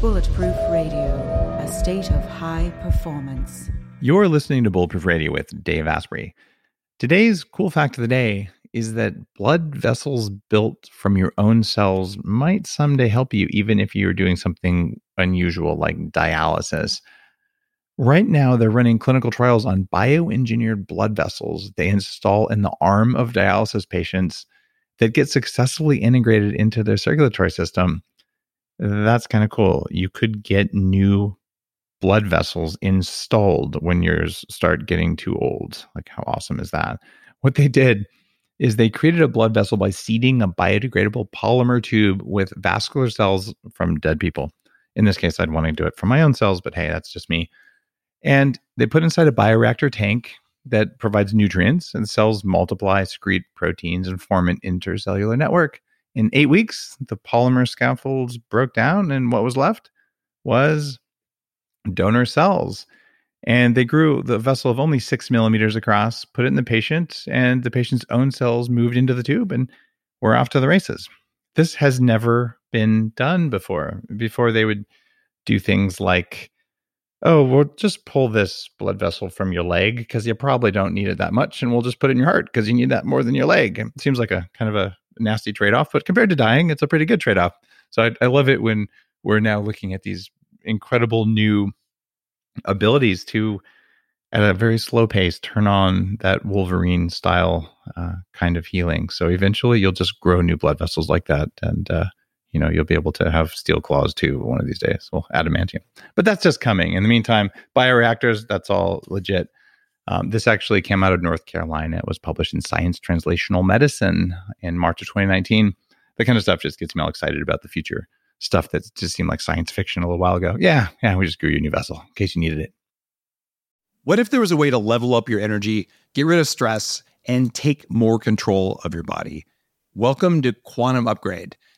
Bulletproof Radio, a state of high performance. You're listening to Bulletproof Radio with Dave Asprey. Today's cool fact of the day is that blood vessels built from your own cells might someday help you, even if you're doing something unusual like dialysis. Right now, they're running clinical trials on bioengineered blood vessels they install in the arm of dialysis patients that get successfully integrated into their circulatory system that's kind of cool. You could get new blood vessels installed when yours start getting too old. Like, how awesome is that? What they did is they created a blood vessel by seeding a biodegradable polymer tube with vascular cells from dead people. In this case, I'd want to do it from my own cells, but hey, that's just me. And they put inside a bioreactor tank that provides nutrients, and cells multiply, secrete proteins, and form an intercellular network. In eight weeks, the polymer scaffolds broke down, and what was left was donor cells. And they grew the vessel of only six millimeters across, put it in the patient, and the patient's own cells moved into the tube, and we're off to the races. This has never been done before. Before they would do things like, oh, we'll just pull this blood vessel from your leg because you probably don't need it that much, and we'll just put it in your heart because you need that more than your leg. It seems like a kind of a nasty trade off, but compared to dying, it's a pretty good trade off. So I, I love it when we're now looking at these incredible new abilities to, at a very slow pace, turn on that Wolverine style uh, kind of healing. So eventually, you'll just grow new blood vessels like that, and uh, you know you'll be able to have steel claws too one of these days. Well, adamantium, but that's just coming. In the meantime, bioreactors, that's all legit. Um, this actually came out of North Carolina. It was published in Science Translational Medicine in March of 2019. The kind of stuff just gets me all excited about the future stuff that just seemed like science fiction a little while ago. Yeah, yeah, we just grew you a new vessel in case you needed it. What if there was a way to level up your energy, get rid of stress, and take more control of your body? Welcome to Quantum Upgrade.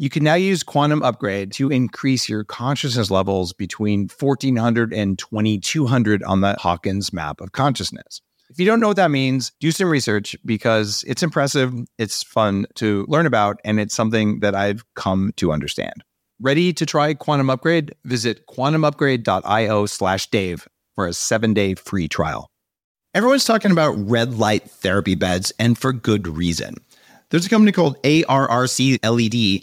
You can now use Quantum Upgrade to increase your consciousness levels between 1400 and 2200 on the Hawkins map of consciousness. If you don't know what that means, do some research because it's impressive, it's fun to learn about, and it's something that I've come to understand. Ready to try Quantum Upgrade? Visit quantumupgrade.io slash Dave for a seven day free trial. Everyone's talking about red light therapy beds, and for good reason. There's a company called ARRC LED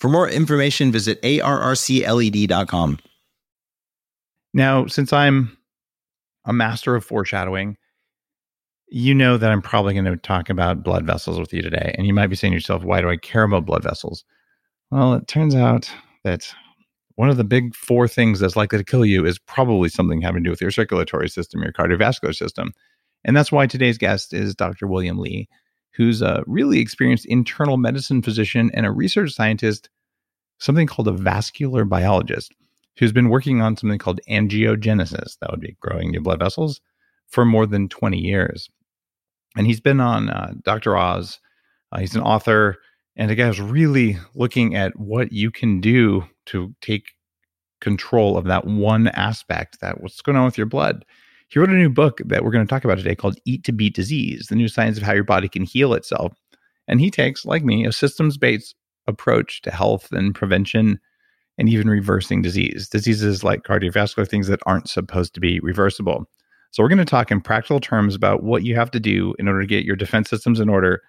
For more information, visit arrcled.com. Now, since I'm a master of foreshadowing, you know that I'm probably going to talk about blood vessels with you today. And you might be saying to yourself, why do I care about blood vessels? Well, it turns out that one of the big four things that's likely to kill you is probably something having to do with your circulatory system, your cardiovascular system. And that's why today's guest is Dr. William Li, who's a really experienced internal medicine physician and a research scientist, something called a vascular biologist who's been working on something called angiogenesis, that would be growing new blood vessels, for more than 20 years. And he's been on uh, Dr. Oz. Uh, he's an author, and the guy's really looking at what you can do to take control of that one aspect that what's going on with your blood. He wrote a new book that we're going to talk about today called Eat to Beat Disease The New Science of How Your Body Can Heal Itself. And he takes, like me, a systems based approach to health and prevention and even reversing disease, diseases like cardiovascular things that aren't supposed to be reversible. So, we're going to talk in practical terms about what you have to do in order to get your defense systems in order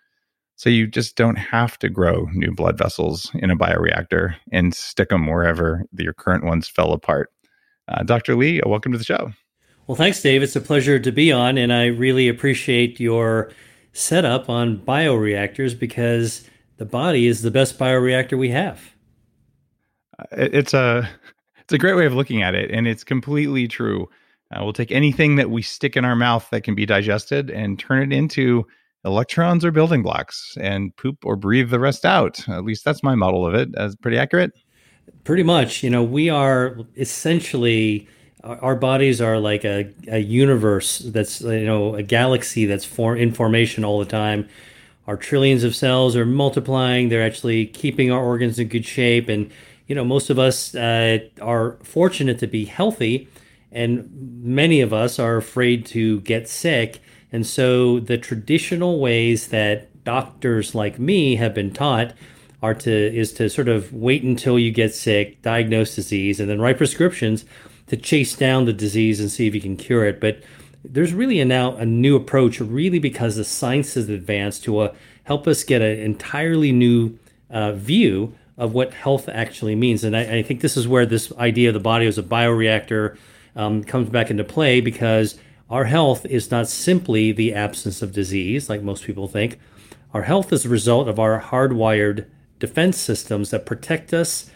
So you just don't have to grow new blood vessels in a bioreactor and stick them wherever your current ones fell apart. Uh, Dr. Li, welcome to the show. Well, thanks, Dave. It's a pleasure to be on, and I really appreciate your setup on bioreactors because the body is the best bioreactor we have. It's a it's a great way of looking at it, and it's completely true. Uh, we'll take anything that we stick in our mouth that can be digested and turn it into electrons or building blocks, and poop or breathe the rest out. At least that's my model of it. That's pretty accurate. Pretty much. You know, we are essentially our bodies are like a, a universe that's you know a galaxy that's for, in formation all the time. Our trillions of cells are multiplying. They're actually keeping our organs in good shape. And you know most of us uh, are fortunate to be healthy and many of us are afraid to get sick. And so the traditional ways that doctors like me have been taught are to is to sort of wait until you get sick diagnose disease and then write prescriptions to chase down the disease and see if you can cure it. But there's really a now a new approach, really because the science has advanced to uh, help us get an entirely new uh, view of what health actually means. And I, I, think this is where this idea of the body as a bioreactor um, comes back into play because our health is not simply the absence of disease, like most people think. Our health is a result of our hardwired defense systems that protect us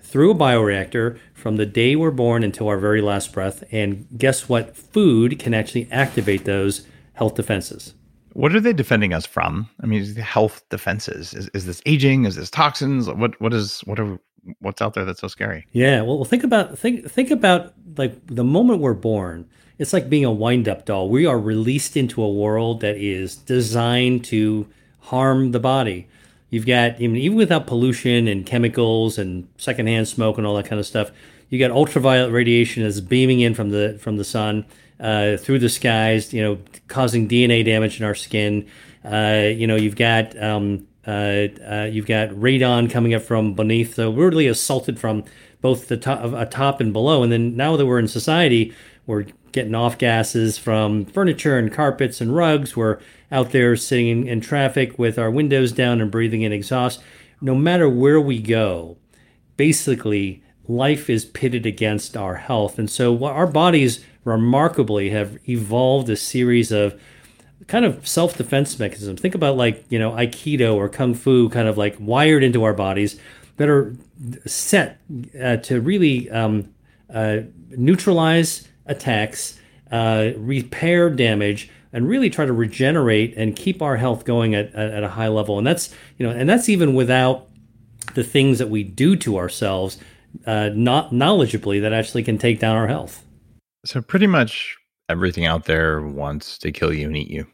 through a bioreactor from the day we're born until our very last breath. And guess what? Food can actually activate those health defenses. What are they defending us from? I mean, health defenses. Is, is this aging? Is this toxins? What what is what are what's out there that's so scary? Yeah, well, think about think think about like the moment we're born. It's like being a wind-up doll. We are released into a world that is designed to harm the body. You've got even even without pollution and chemicals and secondhand smoke and all that kind of stuff, you got ultraviolet radiation that's beaming in from the from the sun uh, through the skies, you know, causing DNA damage in our skin. Uh, you know, you've got um, uh, uh you've got radon coming up from beneath, so we're really assaulted from both the top, top and below. And then now that we're in society, we're getting off gases from furniture and carpets and rugs. We're out there sitting in, in traffic with our windows down and breathing in exhaust. No matter where we go, basically life is pitted against our health. And so our bodies remarkably have evolved a series of kind of self-defense mechanisms. Think about like, you know, Aikido or Kung Fu kind of like wired into our bodies that are set uh, to really um, uh, neutralize attacks, uh, repair damage, and really try to regenerate and keep our health going at, at, at, a high level. And that's you know, and that's even without the things that we do to ourselves, uh, not knowledgeably, that actually can take down our health. So pretty much everything out there wants to kill you and eat you.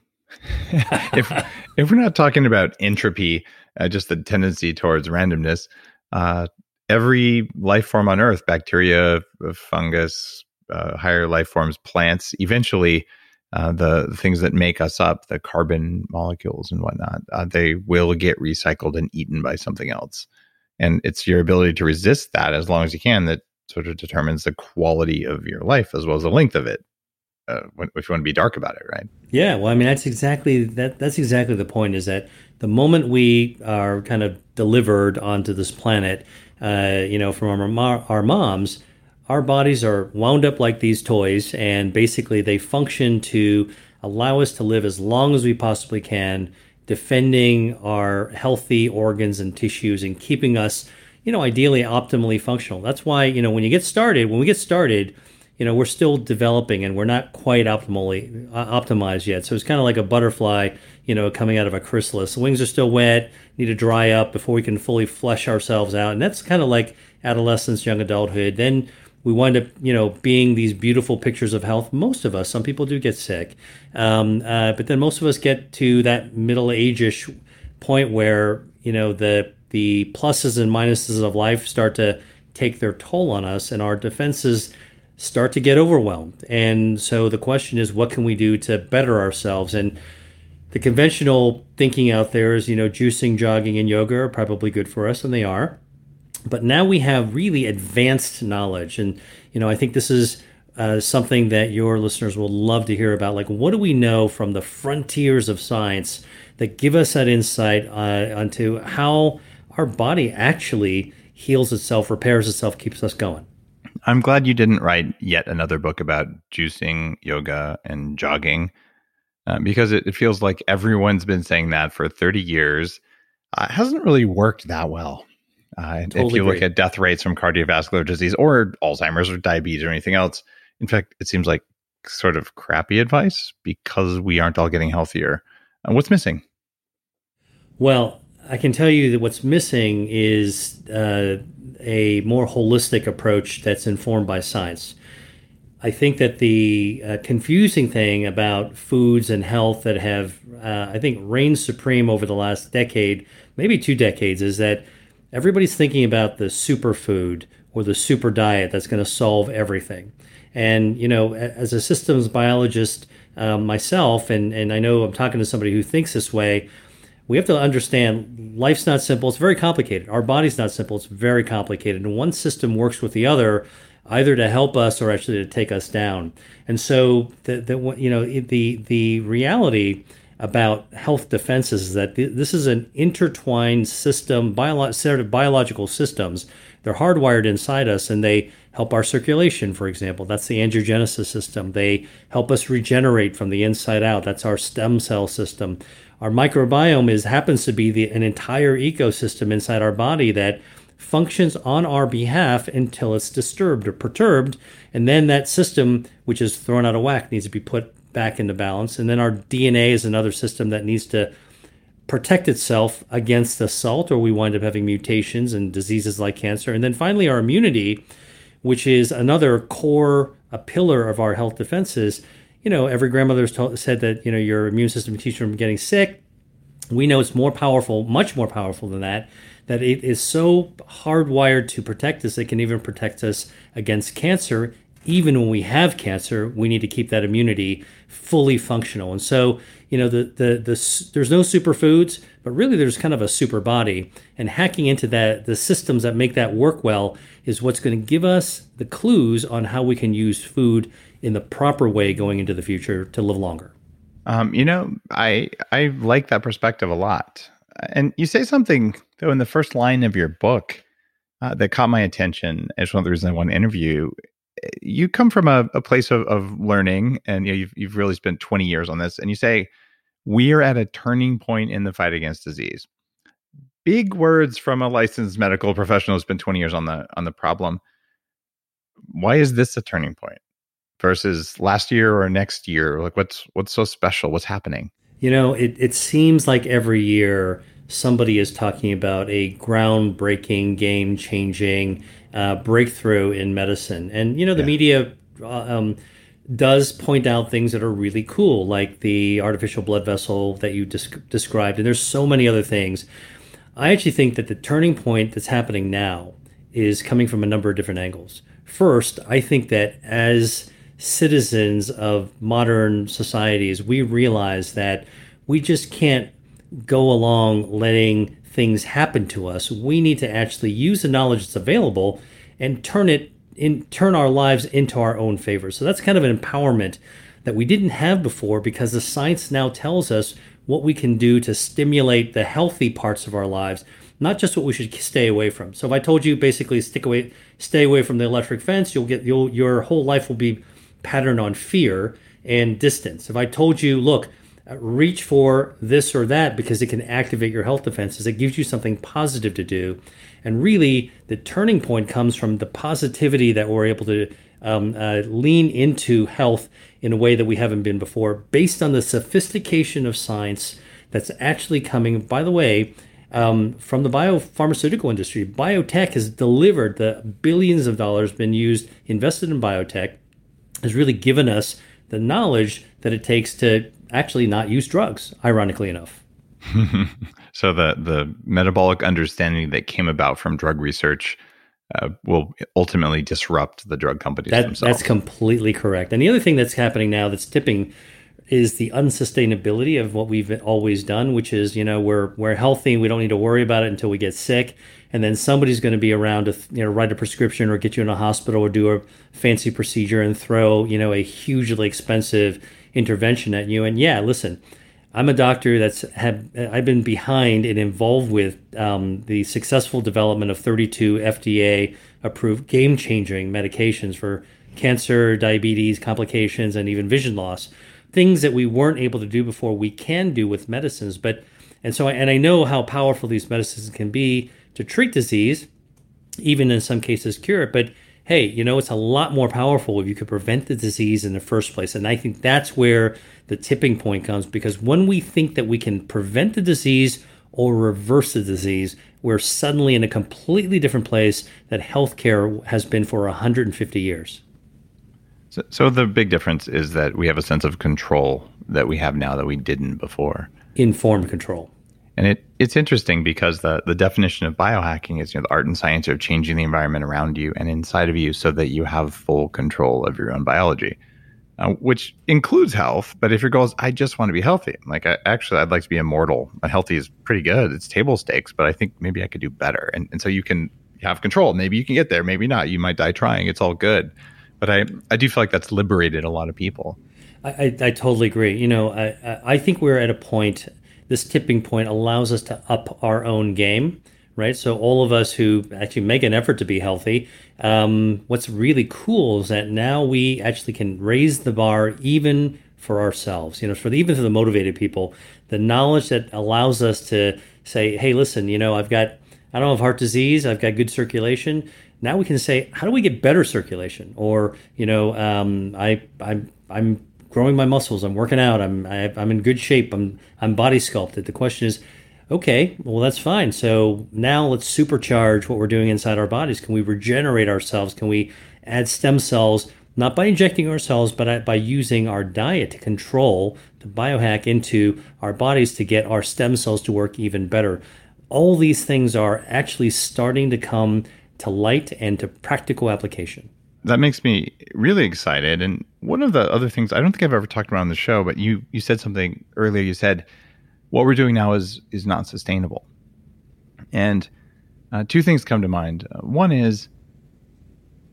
if if we're not talking about entropy, uh, just the tendency towards randomness, uh, every life form on Earth, bacteria, fungus, uh, higher life forms, plants, eventually uh, the, the, things that make us up, the carbon molecules and whatnot, uh, they will get recycled and eaten by something else. And it's your ability to resist that as long as you can that sort of determines the quality of your life as well as the length of it. Uh, if you want to be dark about it, right? Yeah, well, I mean, that's exactly that. That's exactly the point. Is that the moment we are kind of delivered onto this planet, uh, you know, from our, our moms, our bodies are wound up like these toys, and basically they function to allow us to live as long as we possibly can, defending our healthy organs and tissues and keeping us, you know, ideally optimally functional. That's why, you know, when you get started, when we get started, you know, we're still developing and we're not quite optimally uh, optimized yet. So it's kind of like a butterfly, you know, coming out of a chrysalis. The wings are still wet, need to dry up before we can fully flesh ourselves out. And that's kind of like adolescence, young adulthood. Then we wind up, you know, being these beautiful pictures of health. Most of us, some people do get sick, um, uh, but then most of us get to that middle age-ish point where you know the the pluses and minuses of life start to take their toll on us, and our defenses start to get overwhelmed. And so the question is, what can we do to better ourselves? And the conventional thinking out there is, you know, juicing, jogging, and yoga are probably good for us, and they are. But now we have really advanced knowledge. And, you know, I think this is uh, something that your listeners will love to hear about. Like, what do we know from the frontiers of science that give us that insight uh, onto how our body actually heals itself, repairs itself, keeps us going? I'm glad you didn't write yet another book about juicing, yoga, and jogging, uh, because it, it, feels like everyone's been saying that for 30 years. Uh, it hasn't really worked that well. Uh, totally if you look at death rates from cardiovascular disease or Alzheimer's or diabetes or anything else, in fact, it seems like sort of crappy advice because we aren't all getting healthier. Uh, what's missing? Well, I can tell you that what's missing is uh, a more holistic approach that's informed by science. I think that the uh, confusing thing about foods and health that have, uh, I think, reigned supreme over the last decade, maybe two decades, is that everybody's thinking about the superfood or the super diet that's going to solve everything. And, you know, as a systems biologist um, myself, and, and I know I'm talking to somebody who thinks this way, we have to understand life's not simple. It's very complicated. Our body's not simple. It's very complicated. And one system works with the other, either to help us or actually to take us down. And so, the, the you know, the the reality about health defenses is that this is an intertwined system, bio- set of biological systems. They're hardwired inside us, and they help our circulation, for example. That's the angiogenesis system. They help us regenerate from the inside out. That's our stem cell system. Our microbiome is happens to be the, an entire ecosystem inside our body that functions on our behalf until it's disturbed or perturbed, and then that system, which is thrown out of whack, needs to be put back into balance. And then our DNA is another system that needs to protect itself against assault, or we wind up having mutations and diseases like cancer. And then finally, our immunity, which is another core, a pillar of our health defenses. You know, every grandmother has said that you know your immune system keeps you from getting sick. We know it's more powerful, much more powerful than that. That it is so hardwired to protect us, it can even protect us against cancer even when we have cancer, we need to keep that immunity fully functional. And so, you know, the, the, the, there's no superfoods, but really there's kind of a super body. And hacking into that, the systems that make that work well is what's going to give us the clues on how we can use food in the proper way going into the future to live longer. Um, you know, I I like that perspective a lot. And you say something though in the first line of your book uh, that caught my attention. It's one of the reasons I want to interview you come from a, a place of, of learning and you know, you've, you've really spent 20 years on this and you say we are at a turning point in the fight against disease. Big words from a licensed medical professional who spent 20 years on the on the problem. Why is this a turning point versus last year or next year? Like what's what's so special? What's happening? You know it, it seems like every year somebody is talking about a groundbreaking game changing uh, breakthrough in medicine. And you know, the yeah. media uh, um, does point out things that are really cool, like the artificial blood vessel that you described. And there's so many other things. I actually think that the turning point that's happening now is coming from a number of different angles. First, I think that as citizens of modern societies, we realize that we just can't go along letting things happen to us. We need to actually use the knowledge that's available and turn it in turn our lives into our own favor. So that's kind of an empowerment that we didn't have before because the science now tells us what we can do to stimulate the healthy parts of our lives, not just what we should stay away from. So if I told you basically stick away stay away from the electric fence, you'll get you'll your whole life will be patterned on fear and distance. If I told you, look, reach for this or that because it can activate your health defenses. It gives you something positive to do. And really, the turning point comes from the positivity that we're able to um, uh, lean into health in a way that we haven't been before, based on the sophistication of science that's actually coming, by the way, um, from the biopharmaceutical industry. Biotech has delivered the billions of dollars been used, invested in biotech, has really given us the knowledge that it takes to actually not use drugs, ironically enough. so the the metabolic understanding that came about from drug research uh, will ultimately disrupt the drug companies that, themselves. That's completely correct. And the other thing that's happening now that's tipping is the unsustainability of what we've always done, which is, you know, we're we're healthy, we don't need to worry about it until we get sick, and then somebody's going to be around to, you know, write a prescription or get you in a hospital or do a fancy procedure and throw, you know, a hugely expensive intervention at you. And yeah, listen, I'm a doctor that's had I've been behind and involved with um, the successful development of 32 FDA approved game changing medications for cancer, diabetes, complications, and even vision loss. Things that we weren't able to do before, we can do with medicines. But and so I, and I know how powerful these medicines can be to treat disease, even in some cases cure it. But hey, you know, it's a lot more powerful if you could prevent the disease in the first place. And I think that's where the tipping point comes because when we think that we can prevent the disease or reverse the disease, we're suddenly in a completely different place that healthcare has been for 150 years. So, so the big difference is that we have a sense of control that we have now that we didn't before. Informed control. And it, it's interesting because the, the definition of biohacking is you know, the art and science of changing the environment around you and inside of you so that you have full control of your own biology uh, which includes health. But if your goal is, I just want to be healthy, like I, actually, I'd like to be immortal. And healthy is pretty good. It's table stakes, but I think maybe I could do better. And, and so you can have control. Maybe you can get there, maybe not. You might die trying. It's all good. But I, I do feel like that's liberated a lot of people. I, I, I totally agree. You know, I, I think we're at a point, this tipping point allows us to up our own game right? So all of us who actually make an effort to be healthy, um, what's really cool is that now we actually can raise the bar even for ourselves. You know, for the, even for the motivated people, the knowledge that allows us to say, "Hey, listen, you know, I've got I don't have heart disease, I've got good circulation." Now we can say, "How do we get better circulation?" Or you know, um, I I'm I'm growing my muscles, I'm working out, I'm I, am i am in good shape, I'm I'm body sculpted. The question is okay, well, that's fine. So now let's supercharge what we're doing inside our bodies. Can we regenerate ourselves? Can we add stem cells, not by injecting ourselves, but by using our diet to control, to biohack into our bodies to get our stem cells to work even better? All these things are actually starting to come to light and to practical application. That makes me really excited. And one of the other things I don't think I've ever talked about on the show, but you you said something earlier. You said what we're doing now is is not sustainable. And uh, two things come to mind. Uh, one is,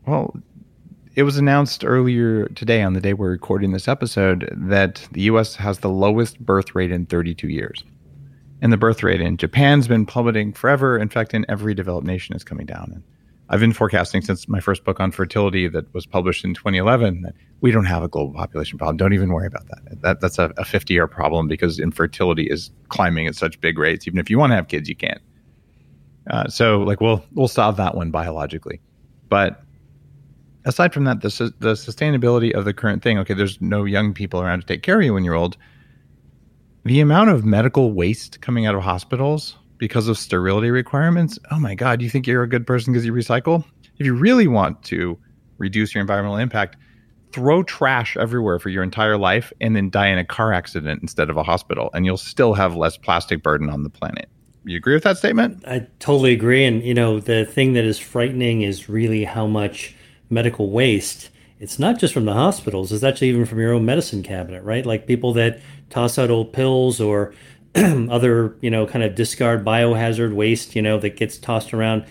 well, it was announced earlier today on the day we're recording this episode that the U.S. has the lowest birth rate in 32 years, and the birth rate in Japan's been plummeting forever. In fact, in every developed nation, is coming down. And I've been forecasting since my first book on fertility that was published in 2011 that we don't have a global population problem. Don't even worry about that. that that's a, a 50 year problem because infertility is climbing at such big rates. Even if you want to have kids, you can't. Uh, so like we'll we'll solve that one biologically, but aside from that, the the sustainability of the current thing. Okay, there's no young people around to take care of you when you're old. The amount of medical waste coming out of hospitals because of sterility requirements, oh my God, you think you're a good person because you recycle? If you really want to reduce your environmental impact, throw trash everywhere for your entire life and then die in a car accident instead of a hospital, and you'll still have less plastic burden on the planet. You agree with that statement? I totally agree. And, you know, the thing that is frightening is really how much medical waste it's not just from the hospitals it's actually even from your own medicine cabinet right like people that toss out old pills or other, you know, kind of discard biohazard waste, you know, that gets tossed around.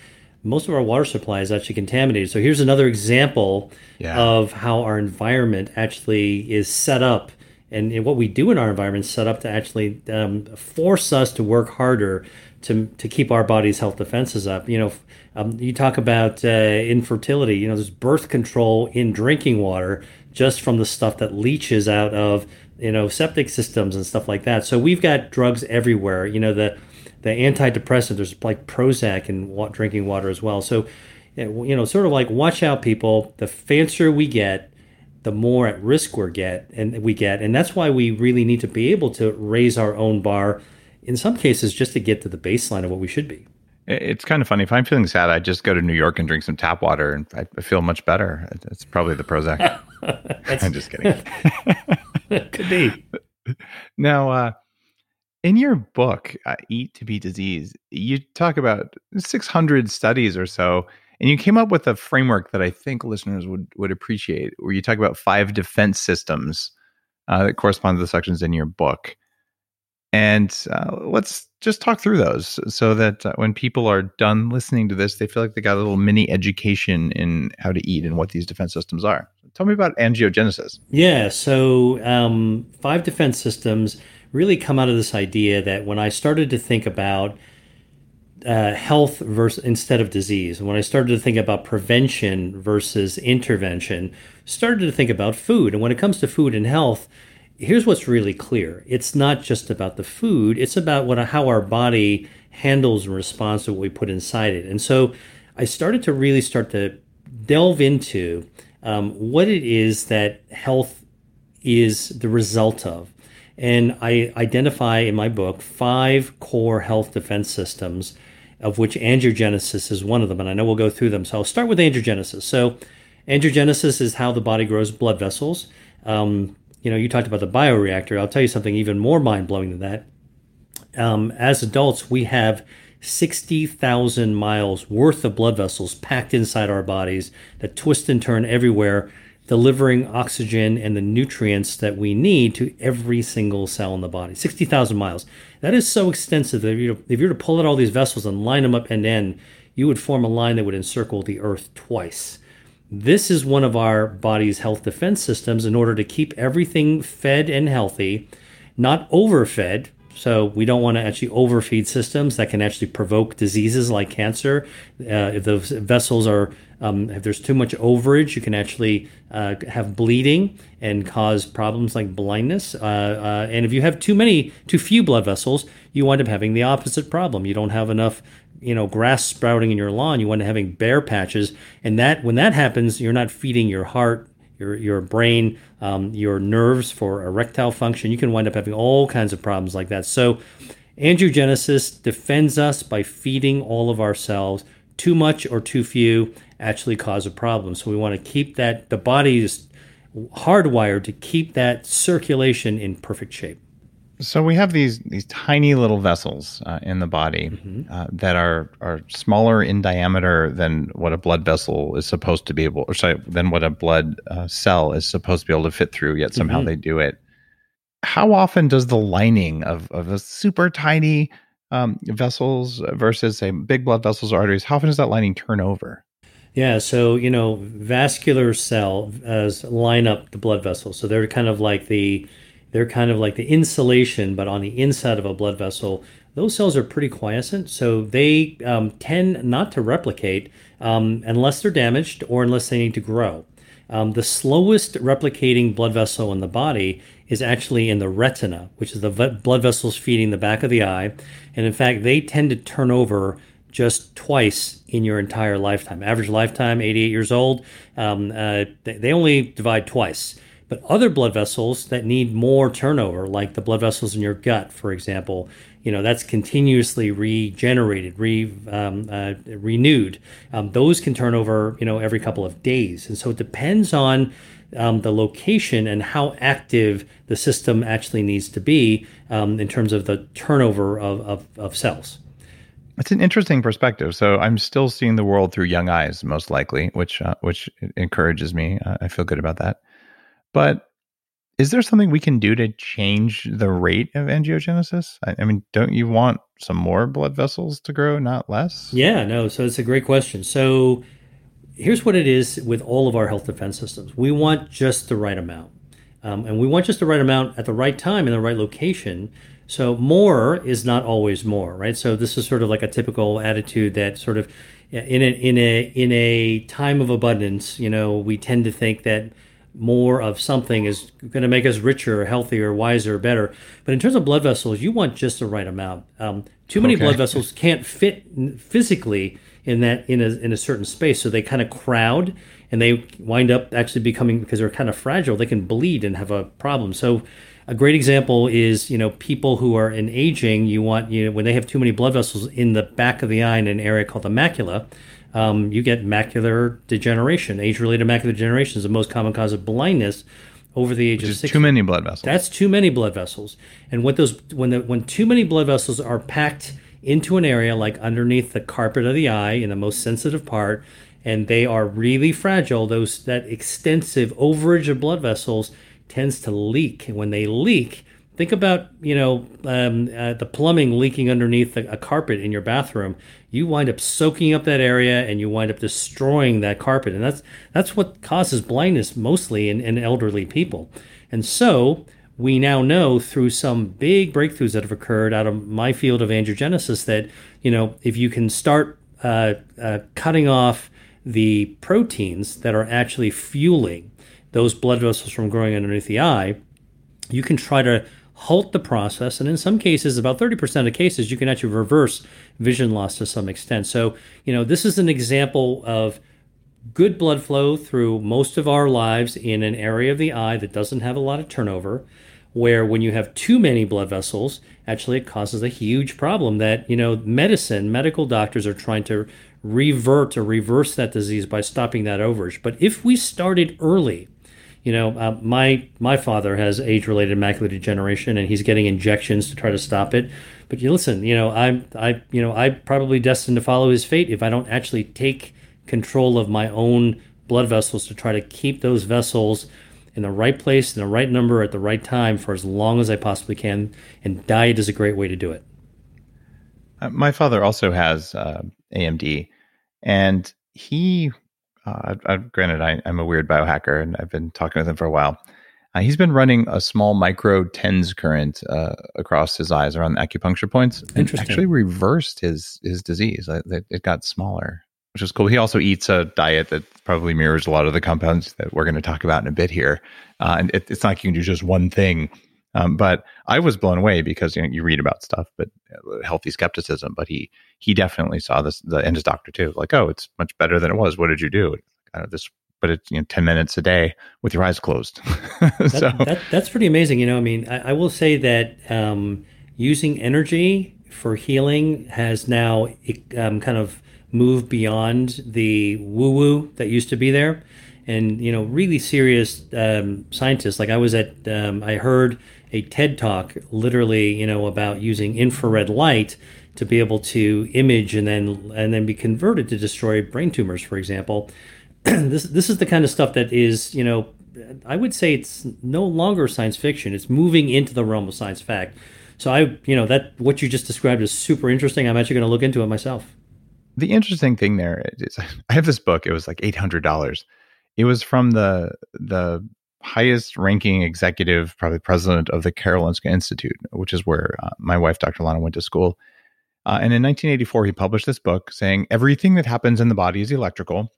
Most of our water supply is actually contaminated. So here's another example yeah. of how our environment actually is set up and, what we do in our environment is set up to actually um, force us to work harder to, to keep our body's health defenses up. You know, um, you talk about uh, infertility, you know, there's birth control in drinking water just from the stuff that leaches out of you know septic systems and stuff like that. So we've got drugs everywhere. You know the the antidepressant. There's like Prozac in drinking water as well. So eh, you know, sort of like watch out, people. The fancier we get, the more at risk we get, and we get, and that's why we really need to be able to raise our own bar. In some cases, just to get to the baseline of what we should be. It's kind of funny. If I'm feeling sad, I just go to New York and drink some tap water, and I feel much better. It's probably the Prozac. I'm just kidding. Could be. Now, uh, in your book, uh, Eat to Beat Disease, you talk about 600 studies or so, and you came up with a framework that I think listeners would would appreciate, where you talk about five defense systems uh, that correspond to the sections in your book. And uh, let's just talk through those so that uh, when people are done listening to this, they feel like they got a little mini education in how to eat and what these defense systems are. Tell me about angiogenesis. Yeah, so um, five defense systems really come out of this idea that when I started to think about uh, health versus instead of disease, when I started to think about prevention versus intervention, started to think about food. And when it comes to food and health, here's what's really clear it's not just about the food it's about what how our body handles and responds to what we put inside it and so i started to really start to delve into um, what it is that health is the result of and i identify in my book five core health defense systems of which angiogenesis is one of them and i know we'll go through them so i'll start with angiogenesis so angiogenesis is how the body grows blood vessels um, you know, you talked about the bioreactor. I'll tell you something even more mind blowing than that. Um, as adults, we have 60,000 miles worth of blood vessels packed inside our bodies that twist and turn everywhere, delivering oxygen and the nutrients that we need to every single cell in the body. 60,000 miles. That is so extensive that if you, if you were to pull out all these vessels and line them up end to end, you would form a line that would encircle the earth twice. This is one of our body's health defense systems in order to keep everything fed and healthy, not overfed. So we don't want to actually overfeed systems that can actually provoke diseases like cancer. Uh, if those vessels are, um, if there's too much overage, you can actually uh, have bleeding and cause problems like blindness. Uh, uh and if you have too many, too few blood vessels, you wind up having the opposite problem. You don't have enough you know grass sprouting in your lawn you want up having bare patches and that when that happens you're not feeding your heart your your brain um, your nerves for erectile function. You can wind up having all kinds of problems like that. So angiogenesis defends us by feeding all of our cells too much or too few actually cause a problem. So we want to keep that the body is hardwired to keep that circulation in perfect shape so we have these these tiny little vessels uh, in the body mm-hmm. uh, that are are smaller in diameter than what a blood vessel is supposed to be able, or sorry, than what a blood uh, cell is supposed to be able to fit through. Yet somehow mm-hmm. they do it. How often does the lining of of a super tiny um, vessels versus say big blood vessels or arteries? How often does that lining turn over? Yeah, so you know, vascular cells line up the blood vessels, so they're kind of like the they're kind of like the insulation, but on the inside of a blood vessel. Those cells are pretty quiescent, so they um, tend not to replicate um, unless they're damaged or unless they need to grow. Um, the slowest replicating blood vessel in the body is actually in the retina, which is the blood vessels feeding the back of the eye. And in fact, they tend to turn over just twice in your entire lifetime. Average lifetime, 88 years old, um, uh, they only divide twice. But other blood vessels that need more turnover, like the blood vessels in your gut, for example, you know that's continuously regenerated, re, um, uh, renewed. Um, those can turn over, you know, every couple of days, and so it depends on um, the location and how active the system actually needs to be um, in terms of the turnover of, of, of cells. It's an interesting perspective. So I'm still seeing the world through young eyes, most likely, which uh, which encourages me. Uh, I feel good about that. But is there something we can do to change the rate of angiogenesis? I, I, mean, don't you want some more blood vessels to grow, not less? Yeah, no. So it's a great question. So here's what it is with all of our health defense systems we want just the right amount. Um, and we want just the right amount at the right time in the right location. So more is not always more, right? So this is sort of like a typical attitude that sort of in a in a in a time of abundance, you know, we tend to think that more of something is going to make us richer, healthier, wiser, better. But in terms of blood vessels, you want just the right amount. Um, too many okay. blood vessels can't fit physically in that in a in a certain space, so they kind of crowd and they wind up actually becoming because they're kind of fragile. They can bleed and have a problem. So. A great example is, you know, people who are in aging. You want, you know, when they have too many blood vessels in the back of the eye in an area called the macula, um, you get macular degeneration. Age-related macular degeneration is the most common cause of blindness over the age Which of 60. Too many blood vessels. That's too many blood vessels. And what those when the when too many blood vessels are packed into an area like underneath the carpet of the eye in the most sensitive part, and they are really fragile, those that extensive overage of blood vessels tends to leak. And when they leak, think about you know um, uh, the plumbing leaking underneath a, a carpet in your bathroom. You wind up soaking up that area, and you wind up destroying that carpet, and that's that's what causes blindness mostly in, in elderly people. And so we now know through some big breakthroughs that have occurred out of my field of angiogenesis that you know if you can start uh, uh, cutting off the proteins that are actually fueling those blood vessels from growing underneath the eye, you can try to halt the process. And in some cases, about 30% of cases, you can actually reverse vision loss to some extent. So, you know, this is an example of good blood flow through most of our lives in an area of the eye that doesn't have a lot of turnover where when you have too many blood vessels actually it causes a huge problem that you know medicine medical doctors are trying to revert or reverse that disease by stopping that overage but if we started early you know uh, my my father has age related macular degeneration and he's getting injections to try to stop it but you listen you know i'm i you know i'm probably destined to follow his fate if i don't actually take control of my own blood vessels to try to keep those vessels in the right place, in the right number, at the right time for as long as I possibly can. And diet is a great way to do it. Uh, my father also has uh, AMD, and he, uh, I, granted, I, am a weird biohacker, and I've been talking with him for a while. Uh, he's been running a small micro tens current uh, across his eyes around the acupuncture points, and actually reversed his his disease. It got smaller which is cool. He also eats a diet that probably mirrors a lot of the compounds that we're going to talk about in a bit here. Uh, and it, it's not like you can do just one thing. Um, but I was blown away because you know you read about stuff, but uh, healthy skepticism. But he he definitely saw this, the, and his doctor too. Like, oh, it's much better than it was. What did you do? Uh, this, but it's you know ten minutes a day with your eyes closed. so that, that's pretty amazing. You know, I mean, I, I will say that um, using energy for healing has now um, kind of moved beyond the woo woo that used to be there. And, you know, really serious um, scientists, like I was at, um, I heard a TED talk literally, you know, about using infrared light to be able to image and then and then be converted to destroy brain tumors, for example. this this is the kind of stuff that is, you know, I would say it's no longer science fiction. It's moving into the realm of science fact. So I, you know, that what you just described is super interesting. I'm actually going to look into it myself the interesting thing there is I have this book. It was like eight hundred dollars. It was from the the highest ranking executive, probably president of the Karolinska Institute, which is where uh, my wife, Dr. Lana, went to school. Uh, and in 1984, he published this book saying everything that happens in the body is electrical.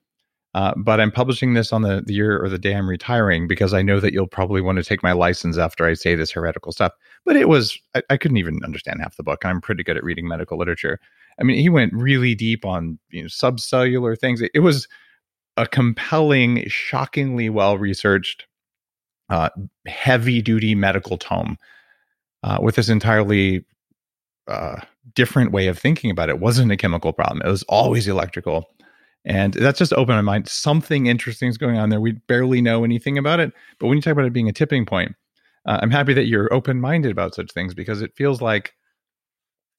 Uh, but I'm publishing this on the, the year or the day I'm retiring because I know that you'll probably want to take my license after I say this heretical stuff. But it was, I, I couldn't even understand half the book. I'm pretty good at reading medical literature. I mean, he went really deep on you know, subcellular things. It, it was a compelling, shockingly well researched, uh, heavy duty medical tome uh, with this entirely uh, different way of thinking about it. it. wasn't a chemical problem, it was always electrical. And that's just opened my mind. Something interesting is going on there. We barely know anything about it. But when you talk about it being a tipping point, uh, I'm happy that you're open minded about such things because it feels like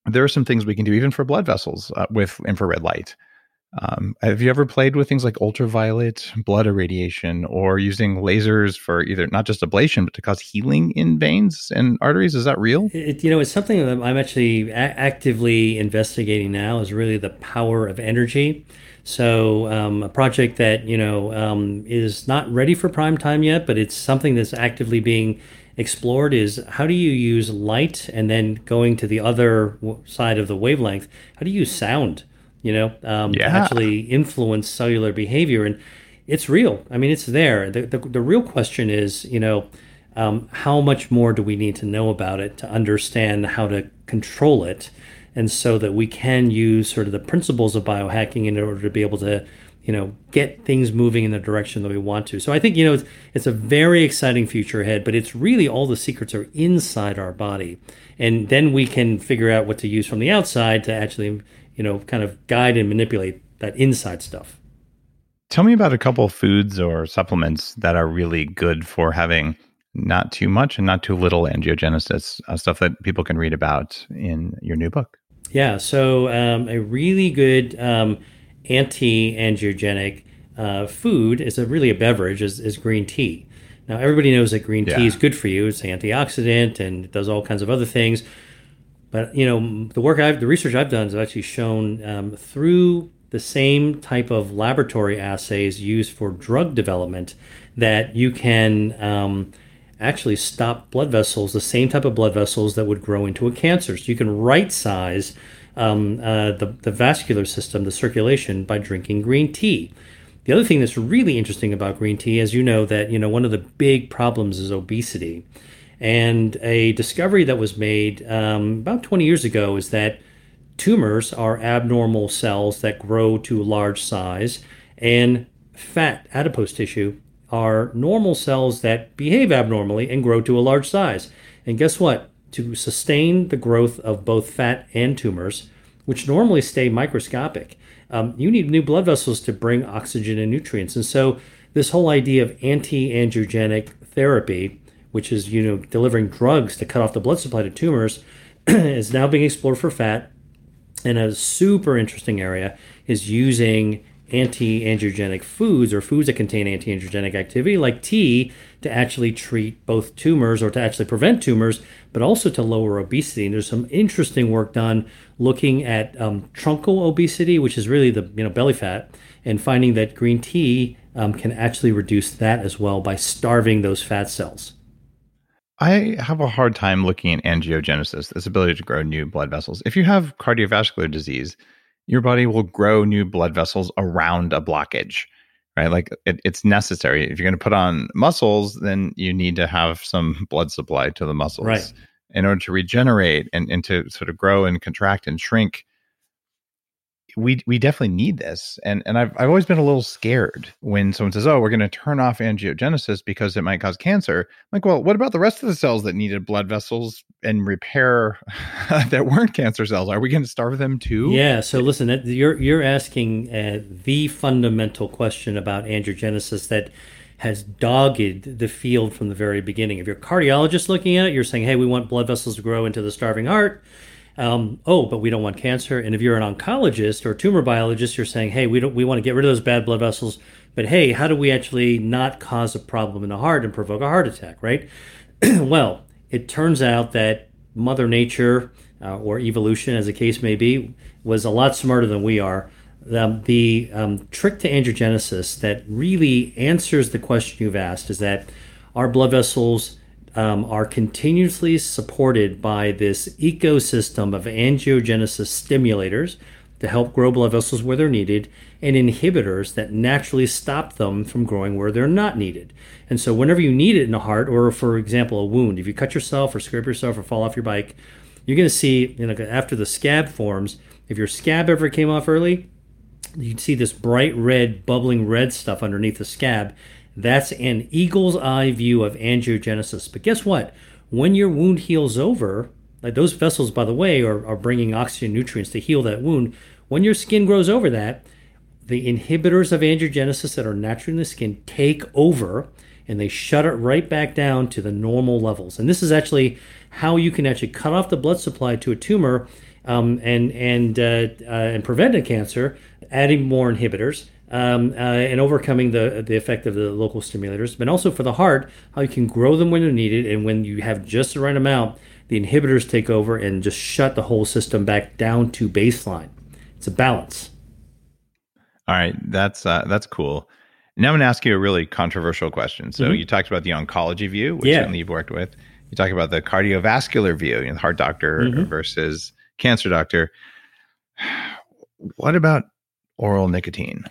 there are some things we can do even for blood vessels uh, with infrared light. Um, have you ever played with things like ultraviolet blood irradiation or using lasers for either not just ablation but to cause healing in veins and arteries? Is that real? It, you know, it's something that I'm actually a- actively investigating now. Is really the power of energy. So um, a project that you know um, is not ready for prime time yet, but it's something that's actively being explored is how do you use light and then going to the other side of the wavelength how do you use sound you know um, yeah. to actually influence cellular behavior. And it's real. I mean it's there. The, the, the real question is you know um, how much more do we need to know about it to understand how to control it? And so that we can use sort of the principles of biohacking in order to be able to you know get things moving in the direction that we want to. So i think you know it's, it's, a very exciting future ahead but it's really all the secrets are inside our body. And then we can figure out what to use from the outside to actually you know kind of guide and manipulate that inside stuff tell me about a couple foods or supplements that are really good for having not too much and not too little angiogenesis uh, stuff that people can read about in your new book yeah so um, a really good um, anti-angiogenic uh, food is a really a beverage is, is green tea. Now, everybody knows that green Yeah. tea is good for you. It's an antioxidant and it does all kinds of other things. But you know, the work I've, the research I've done has actually shown um, through the same type of laboratory assays used for drug development that you can um, actually stop blood vessels, the same type of blood vessels that would grow into a cancer. So you can right size um, uh, the the vascular system, the circulation, by drinking green tea. The other thing that's really interesting about green tea, as you know, that you know one of the big problems is obesity, and a discovery that was made um, about 20 years ago is that tumors are abnormal cells that grow to large size, and fat adipose tissue are normal cells that behave abnormally and grow to a large size. And guess what? To sustain the growth of both fat and tumors, which normally stay microscopic, um, you need new blood vessels to bring oxygen and nutrients. And so, this whole idea of anti-angiogenic therapy, which is you know delivering drugs to cut off the blood supply to tumors, is now being explored for fat. And a super interesting area is using anti-angiogenic foods or foods that contain anti-angiogenic activity like tea to actually treat both tumors or to actually prevent tumors but also to lower obesity and there's some interesting work done looking at um, truncal obesity which is really the you know belly fat and finding that green tea um, can actually reduce that as well by starving those fat cells I have a hard time looking at angiogenesis, this ability to grow new blood vessels. If you have cardiovascular disease, your body will grow new blood vessels around a blockage, right? Like it, it's necessary. If you're going to put on muscles, then you need to have some blood supply to the muscles Right. in order to regenerate and, and to sort of grow and contract and shrink. We we definitely need this, and and I've I've always been a little scared when someone says, "Oh, we're going to turn off angiogenesis because it might cause cancer." I'm like, well, what about the rest of the cells that needed blood vessels and repair that weren't cancer cells? Are we going to starve them too? Yeah. So listen, that- you're you're asking uh, the fundamental question about angiogenesis that has dogged the field from the very beginning. If you're a cardiologist looking at it, you're saying, "Hey, we want blood vessels to grow into the starving heart." Um, oh, but we don't want cancer. And if you're an oncologist or tumor biologist, you're saying, "Hey, we don't we want to get rid of those bad blood vessels." But hey, how do we actually not cause a problem in the heart and provoke a heart attack? Right? well, it turns out that Mother Nature uh, or evolution, as the case may be, was a lot smarter than we are. Um, the um, trick to angiogenesis that really answers the question you've asked is that our blood vessels um, are continuously supported by this ecosystem of angiogenesis stimulators to help grow blood vessels where they're needed and inhibitors that naturally stop them from growing where they're not needed. And so, whenever you need it in the heart, or for example, a wound, if you cut yourself or scrape yourself or fall off your bike, you're going to see, you know, after the scab forms, if your scab ever came off early, you'd see this bright red, bubbling red stuff underneath the scab. That's an eagle's eye view of angiogenesis. But guess what? When your wound heals over, like those vessels, by the way, are, are bringing oxygen nutrients to heal that wound. When your skin grows over that, the inhibitors of angiogenesis that are naturally in the skin take over and they shut it right back down to the normal levels. And this is actually how you can actually cut off the blood supply to a tumor um, and and uh, uh, and prevent a cancer, adding more inhibitors. Um, uh, and overcoming the the effect of the local stimulators, but also for the heart, how you can grow them when they're needed, and when you have just the right amount, the inhibitors take over and just shut the whole system back down to baseline. It's a balance. All right, that's uh, that's cool. Now I'm going to ask you a really controversial question. So Mhm. you talked about the oncology view, which Yeah. certainly you've worked with. You talk about the cardiovascular view, you know, the heart doctor Mhm. versus cancer doctor. What about oral nicotine?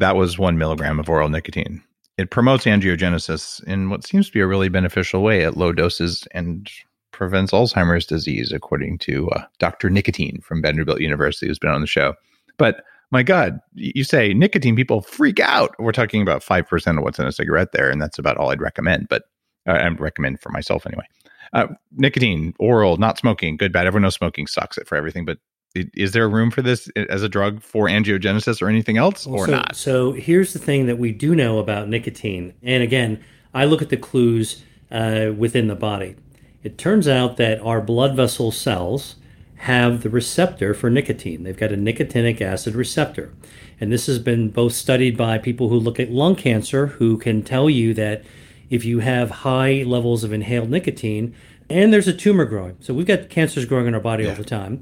That was one milligram of oral nicotine. It promotes angiogenesis in what seems to be a really beneficial way at low doses and prevents Alzheimer's disease, according to uh, Dr. Nicotine from Vanderbilt University, who's been on the show. But my God, you say nicotine, people freak out. We're talking about 5% of what's in a cigarette there, and that's about all I'd recommend, but uh, I'd recommend for myself anyway. Uh, nicotine, oral, not smoking, good, bad. Everyone knows smoking sucks it for everything, but i- is there room for this as a drug for angiogenesis or anything else or so, not? So here's the thing that we do know about nicotine. And again, I look at the clues uh, within the body. It turns out that our blood vessel cells have the receptor for nicotine. They've got a nicotinic acid receptor. And this has been both studied by people who look at lung cancer, who can tell you that if you have high levels of inhaled nicotine and there's a tumor growing. So we've got cancers growing in our body Yeah. all the time.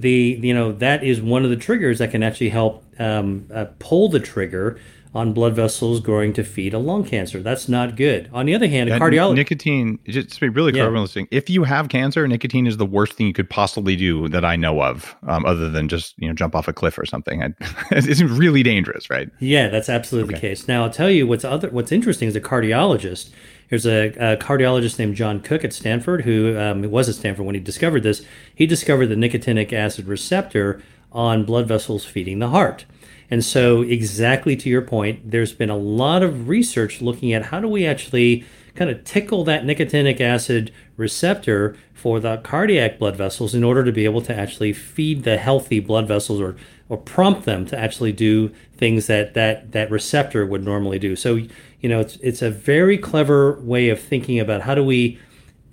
The you know that is one of the triggers that can actually help um, uh, pull the trigger on blood vessels growing to feed a lung cancer. That's not good. On the other hand, a cardiologist. Nicotine, just to be really clear, Yeah. listening, if you have cancer, nicotine is the worst thing you could possibly do that I know of, um, other than just you know jump off a cliff or something. I, it's really dangerous, right? Yeah, that's absolutely the case. Now I'll tell you what's other what's interesting is a cardiologist. There's a, a cardiologist named John Cooke at Stanford who um, was at Stanford when he discovered this. He discovered the nicotinic acid receptor on blood vessels feeding the heart. And so, exactly to your point, there's been a lot of research looking at how do we actually kind of tickle that nicotinic acid receptor for the cardiac blood vessels in order to be able to actually feed the healthy blood vessels or or prompt them to actually do things that that that receptor would normally do. So you know it's it's a very clever way of thinking about how do we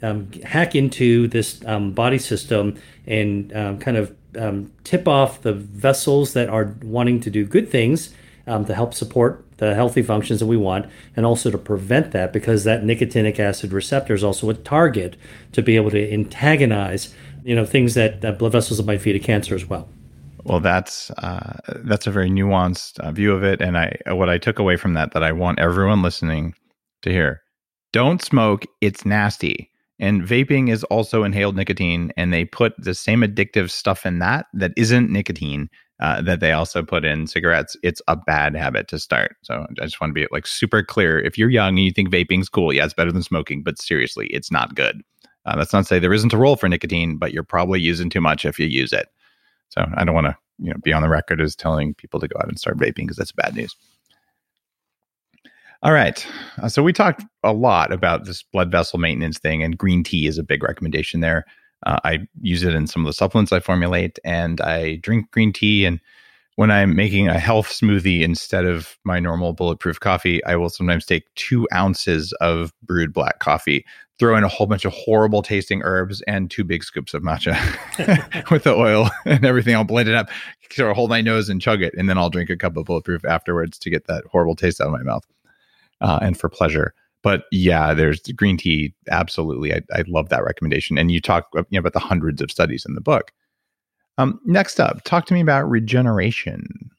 um, hack into this um, body system and um, kind of um, tip off the vessels that are wanting to do good things um, to help support the healthy functions that we want, and also to prevent that because that nicotinic acid receptor is also a target to be able to antagonize, you know, things that, that blood vessels that might feed a cancer as well. Well, that's uh, that's a very nuanced uh, view of it, and I what I took away from that that I want everyone listening to hear: don't smoke; it's nasty. And vaping is also inhaled nicotine, and they put the same addictive stuff in that that isn't nicotine uh, that they also put in cigarettes. It's a bad habit to start. So I just want to be like super clear. If you're young and you think vaping's cool, yeah, it's better than smoking, but seriously, it's not good. Uh, that's not to say there isn't a role for nicotine, but you're probably using too much if you use it. So I don't want to, you know, be on the record as telling people to go out and start vaping because that's bad news. All right. Uh, so we talked a lot about this blood vessel maintenance thing, and green tea is a big recommendation there. Uh, I use it in some of the supplements I formulate, and I drink green tea. And when I'm making a health smoothie instead of my normal bulletproof coffee, I will sometimes take two ounces of brewed black coffee, throw in a whole bunch of horrible tasting herbs, and two big scoops of matcha with the oil and everything. I'll blend it up, sort of hold my nose and chug it, and then I'll drink a cup of bulletproof afterwards to get that horrible taste out of my mouth uh, and for pleasure. But yeah, there's green tea. Absolutely, I, I love that recommendation. And you talk you know, about the hundreds of studies in the book. Um, next up, talk to me about regeneration,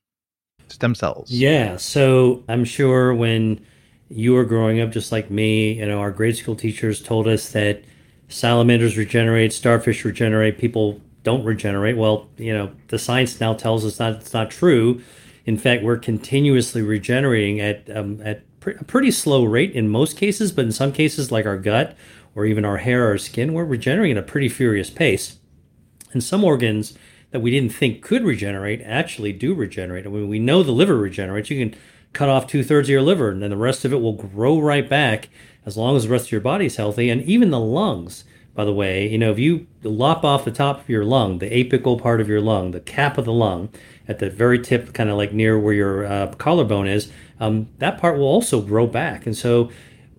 stem cells. Yeah. So I'm sure when you were growing up, just like me, you know, our grade school teachers told us that salamanders regenerate, starfish regenerate, people don't regenerate. Well, you know, the science now tells us that it's not true. In fact, we're continuously regenerating at um, at pre- a pretty slow rate in most cases, but in some cases, like our gut or even our hair or skin, we're regenerating at a pretty furious pace. And some organs that we didn't think could regenerate actually do regenerate. I mean, we know the liver regenerates. You can cut off two thirds of your liver, and then the rest of it will grow right back as long as the rest of your body is healthy. And even the lungs, by the way, you know, if you lop off the top of your lung, the apical part of your lung, the cap of the lung, at the very tip, kind of like near where your uh, collarbone is, um, that part will also grow back. And so,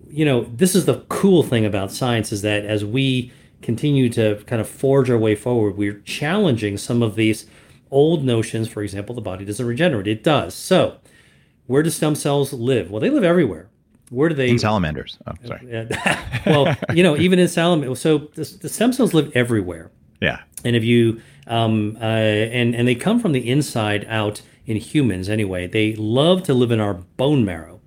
you know, this is the cool thing about science is that as we continue to kind of forge our way forward, we're challenging some of these old notions. For example, the body doesn't regenerate. It does. So, where do stem cells live? Well, they live everywhere. Where do they? In salamanders. Oh, sorry. Well, you know, even in salamanders, so the, the stem cells live everywhere. Yeah. And if you um, uh, and and they come from the inside out in humans anyway. They love to live in our bone marrow.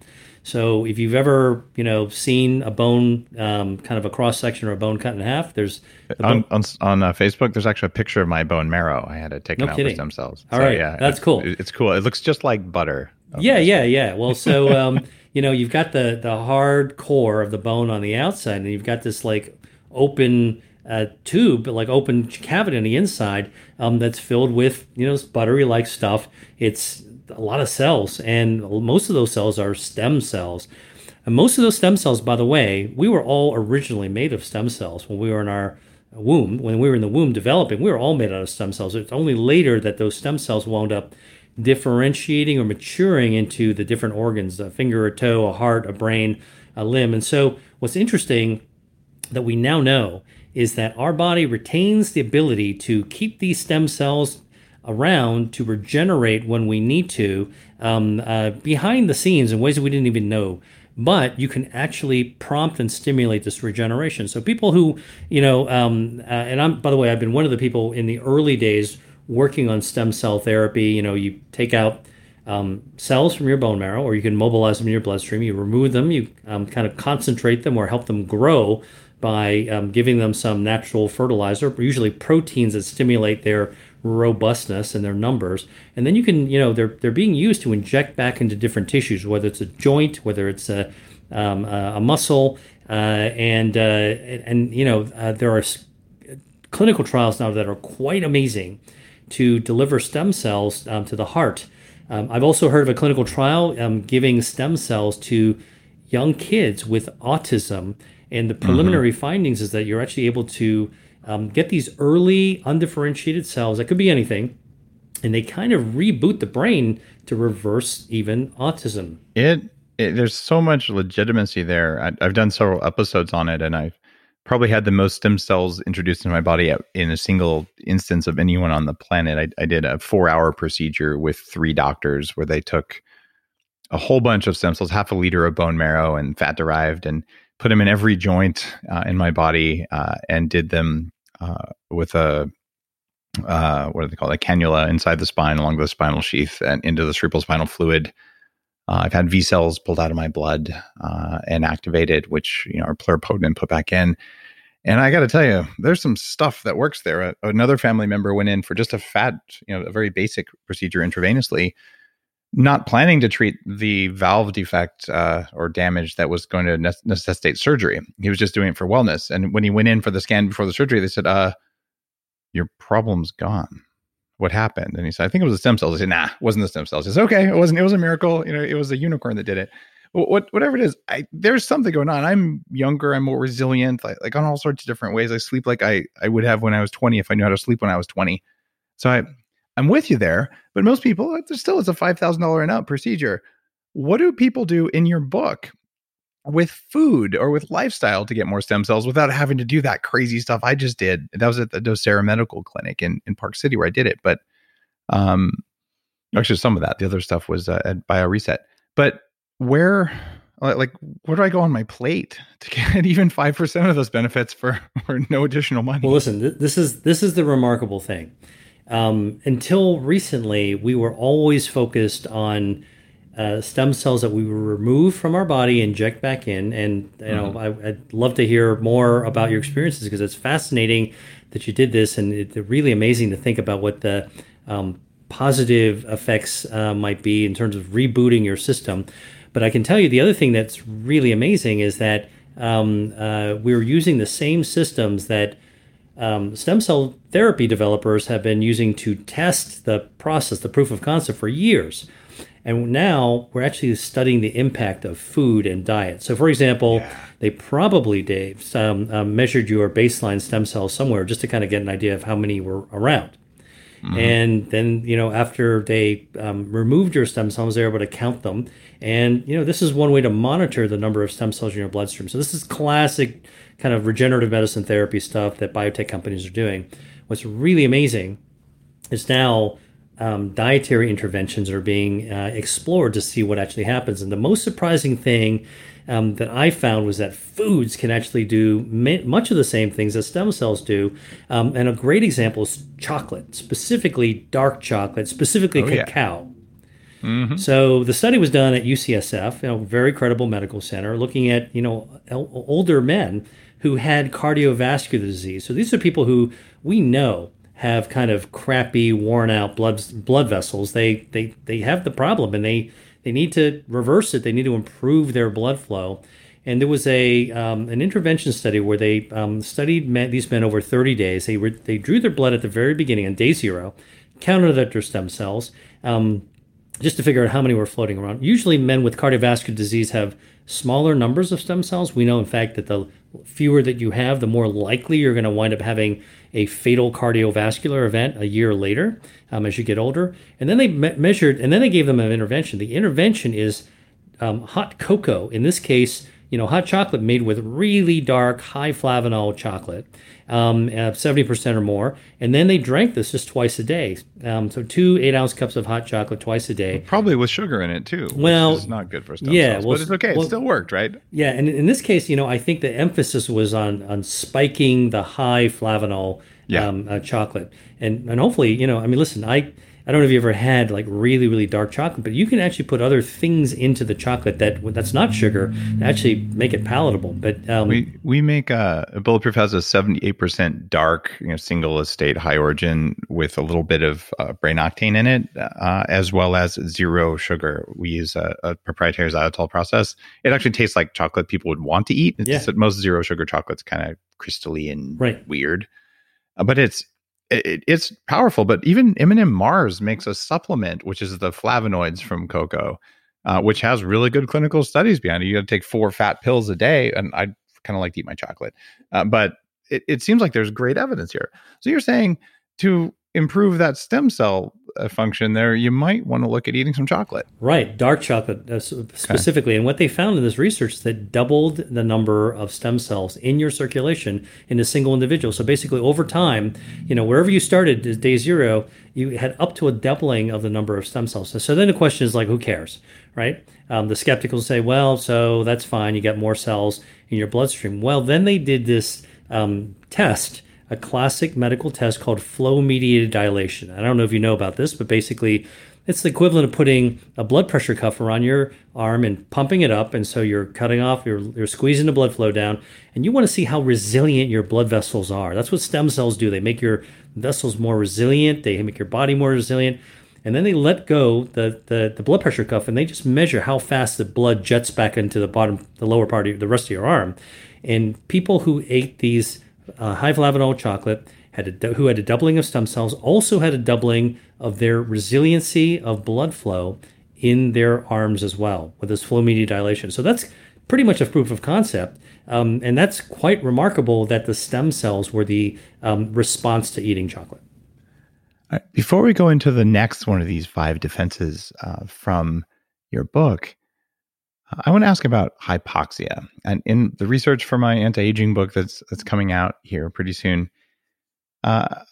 So if you've ever you know seen a bone, um, kind of a cross section or a bone cut in half, there's the On on, on uh, Facebook, there's actually a picture of my bone marrow. I had it taken No out kidding. for stem cells. All right, Yeah. that's cool. it- it's cool. It looks just like butter. Yeah, yeah, yeah. Well, so um, you know, you've got the the hard core of the bone on the outside, and you've got this like open uh, tube, like open cavity on the inside, um, that's filled with you know buttery like stuff. It's a lot of cells, and most of those cells are stem cells. And most of those stem cells, by the way, we were all originally made of stem cells when we were in our womb. When we were in the womb developing, we were all made out of stem cells. It's only later that those stem cells wound up differentiating or maturing into the different organs a finger, a toe, a heart, a brain, a limb. And so, what's interesting that we now know is that our body retains the ability to keep these stem cells around to regenerate when we need to um, uh, behind the scenes in ways that we didn't even know but you can actually prompt and stimulate this regeneration. So people who, you know, um, uh, and I'm by the way, I've been one of the people in the early days working on stem cell therapy. You know, you take out um, cells from your bone marrow, or you can mobilize them in your bloodstream. You remove them, you um, kind of concentrate them or help them grow by um, giving them some natural fertilizer, usually proteins that stimulate their robustness and their numbers. And then you can, you know, they're they're being used to inject back into different tissues, whether it's a joint, whether it's a um, a muscle, uh, and uh, and you know uh, there are clinical trials now that are quite amazing to deliver stem cells um, to the heart. Um, I've also heard of a clinical trial um, giving stem cells to young kids with autism, and the mm-hmm. preliminary mm-hmm. findings is that you're actually able to um, get these early undifferentiated cells. That could be anything, and they kind of reboot the brain to reverse even autism. It, it there's so much legitimacy there. I, I've done several episodes on it, and I've probably had the most stem cells introduced into my body in a single instance of anyone on the planet. I, I did a four hour procedure with three doctors where they took a whole bunch of stem cells, half a liter of bone marrow and fat derived, and put them in every joint uh, in my body uh, and did them uh, with a uh, what do they call? A cannula inside the spine along the spinal sheath and into the cerebral spinal fluid. Uh, I've had VSELs pulled out of my blood uh, and activated, which you know are pluripotent and put back in. And I got to tell you, there's some stuff that works there. Another family member went in for just a fat, you know, a very basic procedure intravenously, not planning to treat the valve defect uh, or damage that was going to necessitate surgery. He was just doing it for wellness. And when he went in for the scan before the surgery, they said, "Uh, your problem's gone." what happened? And he said, I think it was the stem cells. I said, nah, it wasn't the stem cells. He said, okay, it wasn't, it was a miracle. You know, it was a unicorn that did it. What, whatever it is, I, there's something going on. I'm younger. I'm more resilient, like, like on all sorts of different ways. I sleep like I, I would have when I was 20 if I knew how to sleep when I was 20. So I, I'm with you there. But most people, there still is a $5,000 and up procedure. What do people do in your book with food or with lifestyle to get more stem cells without having to do that crazy stuff I just did. That was at the Docere Medical Clinic in, in Park City where I did it. But um, actually, some of that, the other stuff was uh, at BioReset. But where, like, where do I go on my plate to get even five percent of those benefits for for no additional money? Well, listen, th- this is this is the remarkable thing. Um, until recently, we were always focused on uh, stem cells that we remove from our body, inject back in. And you know, mm-hmm. I, would love to hear more about your experiences because it's fascinating that you did this, and it's really amazing to think about what the um, positive effects uh, might be in terms of rebooting your system. But I can tell you the other thing that's really amazing is that um, uh, we're using the same systems that um, stem cell therapy developers have been using to test the process, the proof of concept for years. And now we're actually studying the impact of food and diet. So, for example, yeah. they probably, Dave, um, um, measured your baseline stem cells somewhere just to kind of get an idea of how many were around. Mm-hmm. And then, you know, after they um, removed your stem cells, they were able to count them. And, you know, this is one way to monitor the number of stem cells in your bloodstream. So, this is classic kind of regenerative medicine therapy stuff that biotech companies are doing. What's really amazing is now um, dietary interventions are being uh, explored to see what actually happens. And the most surprising thing um, that I found was that foods can actually do much of the same things that stem cells do. Um, and a great example is chocolate, specifically dark chocolate, specifically oh, cacao. Yeah. Mm-hmm. So the study was done at UCSF, you know, very credible medical center, looking at you know older men who had cardiovascular disease. So these are people who we know have kind of crappy, worn out blood blood vessels. They they they have the problem, and they they need to reverse it. They need to improve their blood flow. And there was a um, an intervention study where they um, studied men, these men over 30 days. They were, they drew their blood at the very beginning on day zero, counted their stem cells, um, just to figure out how many were floating around. Usually, men with cardiovascular disease have smaller numbers of stem cells. We know, in fact, that the fewer that you have, the more likely you're going to wind up having a fatal cardiovascular event a year later um, as you get older. And then they me- measured, and then they gave them an intervention. The intervention is um, hot cocoa. In this case, you know, hot chocolate made with really dark, high flavanol chocolate, um, uh, 70% or more. And then they drank this just twice a day. Um, so two eight ounce cups of hot chocolate twice a day. Probably with sugar in it too. Well, it's not good for stem yeah, cells, well, but it's okay. well- it still worked, right? Yeah, and in this case, you know, I think the emphasis was on on spiking the high flavanol Yeah. um, uh, chocolate, and and hopefully, you know, I mean, listen, I I don't know if you ever had like really really dark chocolate, but you can actually put other things into the chocolate that that's not sugar and actually make it palatable. But um, We we make uh, Bulletproof has a seventy eight percent dark, you know, single estate high origin with a little bit of uh, brain octane in it, uh, as well as zero sugar. We use a, a proprietary xylitol process. It actually tastes like chocolate people would want to eat. It's Yeah. most zero sugar chocolate's kind of crystally and Right. weird, Uh, but it's it, it's powerful. But even M&M Mars makes a supplement, which is the flavonoids from cocoa, uh, which has really good clinical studies behind it. You got to take four fat pills a day, and I kind of like to eat my chocolate, uh, but it, it seems like there's great evidence here. So you're saying to improve that stem cell uh, function there, you might want to look at eating some chocolate. Right, dark chocolate uh, specifically. And what they found in this research is that doubled the number of stem cells in your circulation in a single individual. So basically, over time, you know, wherever you started day zero, you had up to a doubling of the number of stem cells. So, so then the question is like, who cares, right? Um, the skeptics will say, well, so that's fine. You got more cells in your bloodstream. Well, then they did this um, test a classic medical test called flow mediated dilation. I don't know if you know about this, but basically, it's the equivalent of putting a blood pressure cuff around your arm and pumping it up. And so you're cutting off, you're, you're squeezing the blood flow down, and you want to see how resilient your blood vessels are. That's what stem cells do. They make your vessels more resilient, they make your body more resilient. And then they let go the, the, the blood pressure cuff and they just measure how fast the blood jets back into the bottom, the lower part of the rest of your arm. And people who ate these uh, high flavanol chocolate had a, who had a doubling of stem cells also had a doubling of their resiliency of blood flow in their arms as well with this flow media dilation. So that's pretty much a proof of concept. Um, and that's quite remarkable that the stem cells were the um, response to eating chocolate. Before we go into the next one of these five defenses uh, from your book, I want to ask about hypoxia. And in the research for my anti-aging book that's that's coming out here pretty soon, uh,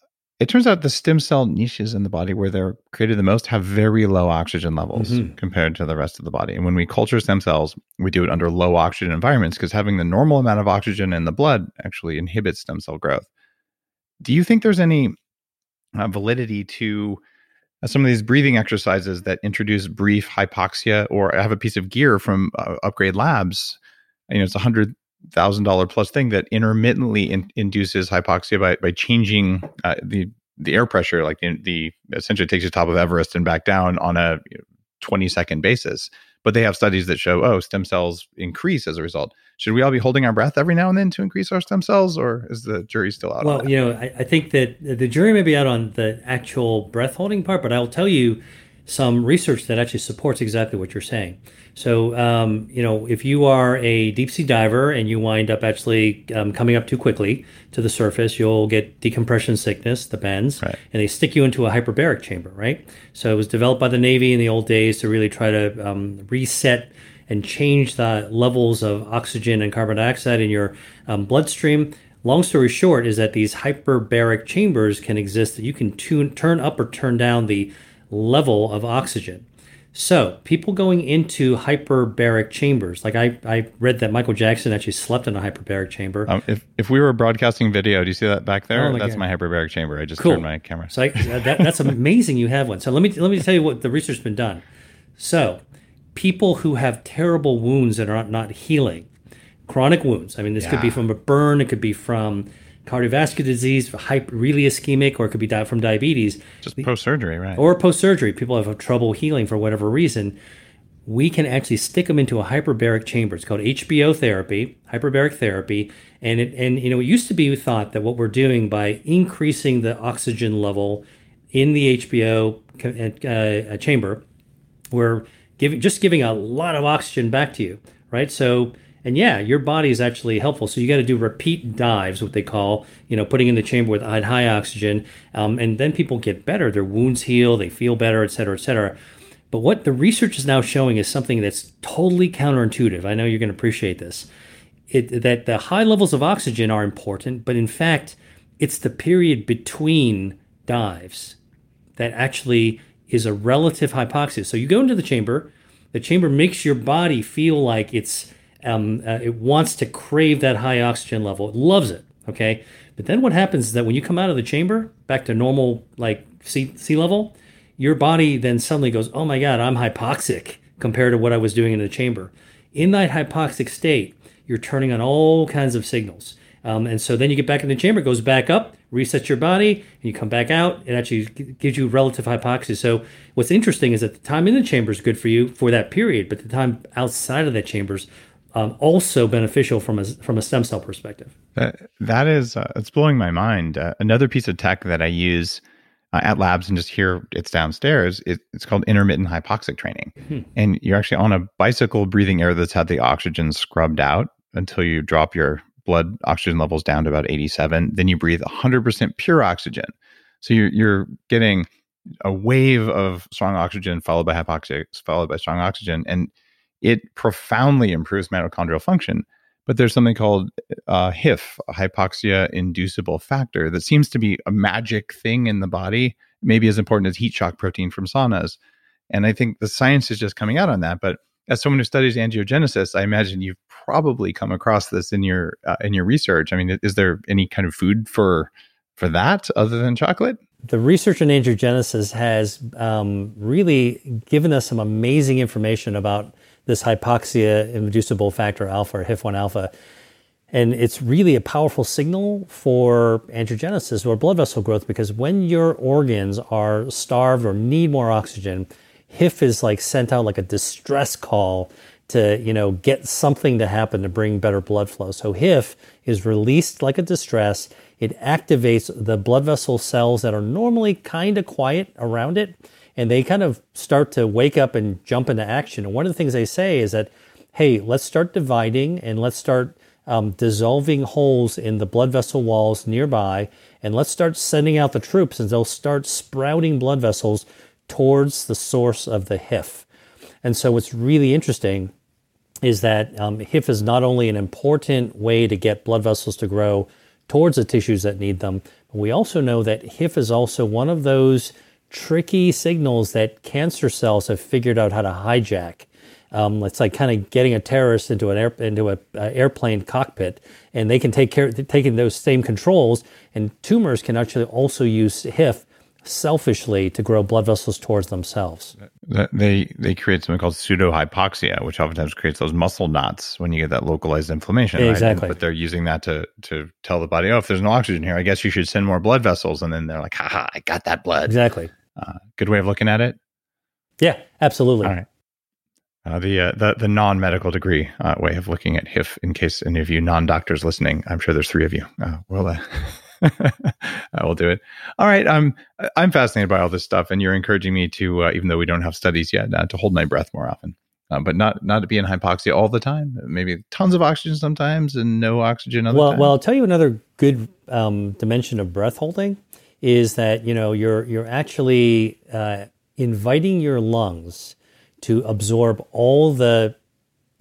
it turns out the stem cell niches in the body where they're created the most have very low oxygen levels Mhm. compared to the rest of the body. And when we culture stem cells, we do it under low oxygen environments because having the normal amount of oxygen in the blood actually inhibits stem cell growth. Do you think there's any uh, validity to some of these breathing exercises that introduce brief hypoxia or I have a piece of gear from uh, upgrade labs. You know it's a hundred thousand dollar plus thing that intermittently in, induces hypoxia by, by changing uh, the the air pressure like the, the essentially takes you top of everest and back down on a you know, 20 second basis but they have studies that show oh stem cells increase as a result. Should we all be holding our breath every now and then to increase our stem cells or is the jury still out on Well, you know, I, I think that the jury may be out on the actual breath holding part, but I'll tell you some research that actually supports exactly what you're saying. So, um, you know, if you are a deep sea diver and you wind up actually um, coming up too quickly to the surface, you'll get decompression sickness, the bends, Right. and they stick you into a hyperbaric chamber, right? So it was developed by the Navy in the old days to really try to um, reset and change the levels of oxygen and carbon dioxide in your um, bloodstream. Long story short is that these hyperbaric chambers can exist that you can tune, turn up or turn down the level of oxygen. So people going into hyperbaric chambers, like I, I read that Michael Jackson actually slept in a hyperbaric chamber. Um, if if we were broadcasting video, do you see that back there? Oh my That's God. my hyperbaric chamber. I just Cool. turned my camera. So I, that, that's amazing. You have one. So let me let me tell you what the research's been done. So people who have terrible wounds that are not, not healing, chronic wounds. I mean, this could be from a burn. It could be from cardiovascular disease, really ischemic, or it could be di- from diabetes just post surgery, right? or post surgery. People have trouble healing for whatever reason. We can actually stick them into a hyperbaric chamber. It's called HBO therapy, hyperbaric therapy, and it, and you know it used to be thought that what we're doing by increasing the oxygen level in the HBO uh, uh, chamber, we're giving just giving a lot of oxygen back to you, right? So and yeah, your body is actually helpful. So you got to do repeat dives, what they call, you know, putting in the chamber with high, oxygen, um, and then people get better. Their wounds heal, they feel better, et cetera, et cetera. But what the research is now showing is something that's totally counterintuitive. I know you're going to appreciate this. It, that the high levels of oxygen are important, but in fact, it's the period between dives that actually is a relative hypoxia. So you go into the chamber, the chamber makes your body feel like it's um, uh, it wants to crave that high oxygen level. It loves it. Okay, but then what happens is that when you come out of the chamber back to normal like sea, sea level, your body then suddenly goes, "Oh my God, I'm hypoxic compared to what I was doing in the chamber." In that hypoxic state, you're turning on all kinds of signals. Um, and so then you get back in the chamber, it goes back up, resets your body, and you come back out. It actually gives you relative hypoxia. So what's interesting is that the time in the chamber is good for you for that period, but the time outside of that chamber is um, also beneficial from a from a stem cell perspective. That that is uh, it's blowing my mind. Uh, another piece of tech that I use uh, at labs and just here it's downstairs. It, it's called intermittent hypoxic training, hmm. and you're actually on a bicycle breathing air that's had the oxygen scrubbed out until you drop your blood oxygen levels down to about 87. Then you breathe 100% pure oxygen. So you're you're getting a wave of strong oxygen followed by hypoxia, followed by strong oxygen, and it profoundly improves mitochondrial function. But there's something called uh, HIF, hypoxia inducible factor, that seems to be a magic thing in the body, maybe as important as heat shock protein from saunas. And I think the science is just coming out on that. But as someone who studies angiogenesis, I imagine you've probably come across this in your uh, in your research. I mean, is there any kind of food for for that other than chocolate? The research in angiogenesis has um, really given us some amazing information about this hypoxia inducible factor alpha or HIF1 alpha. And it's really a powerful signal for angiogenesis or blood vessel growth because when your organs are starved or need more oxygen, HIF is like sent out like a distress call to you know get something to happen to bring better blood flow. So HIF is released like a distress. It activates the blood vessel cells that are normally kind of quiet around it, and they kind of start to wake up and jump into action. And one of the things they say is that, hey, let's start dividing and let's start um, dissolving holes in the blood vessel walls nearby, and let's start sending out the troops, and they'll start sprouting blood vessels towards the source of the HIF. And so, what's really interesting is that um, HIF is not only an important way to get blood vessels to grow towards the tissues that need them, but we also know that HIF is also one of those tricky signals that cancer cells have figured out how to hijack. Um, it's like kind of getting a terrorist into an air, into a uh, airplane cockpit, and they can take care taking those same controls. And tumors can actually also use HIF selfishly to grow blood vessels towards themselves. They they create something called pseudo hypoxia, which oftentimes creates those muscle knots when you get that localized inflammation. Exactly. Right? But they're using that to to tell the body, oh, if there's no oxygen here, I guess you should send more blood vessels. And then they're like, haha, I got that blood. Exactly. Uh, good way of looking at it. Yeah, absolutely. All right. Uh, the uh, the the non medical degree uh, way of looking at HIF. In case any of you non doctors listening, I'm sure there's three of you. Uh, well, uh, I will do it. All right. I'm I'm fascinated by all this stuff, and you're encouraging me to, uh, even though we don't have studies yet, uh, to hold my breath more often, uh, but not not to be in hypoxia all the time. Maybe tons of oxygen sometimes and no oxygen other well, times. Well, I'll tell you another good um, dimension of breath holding is that you know you're you're actually uh, inviting your lungs to absorb all the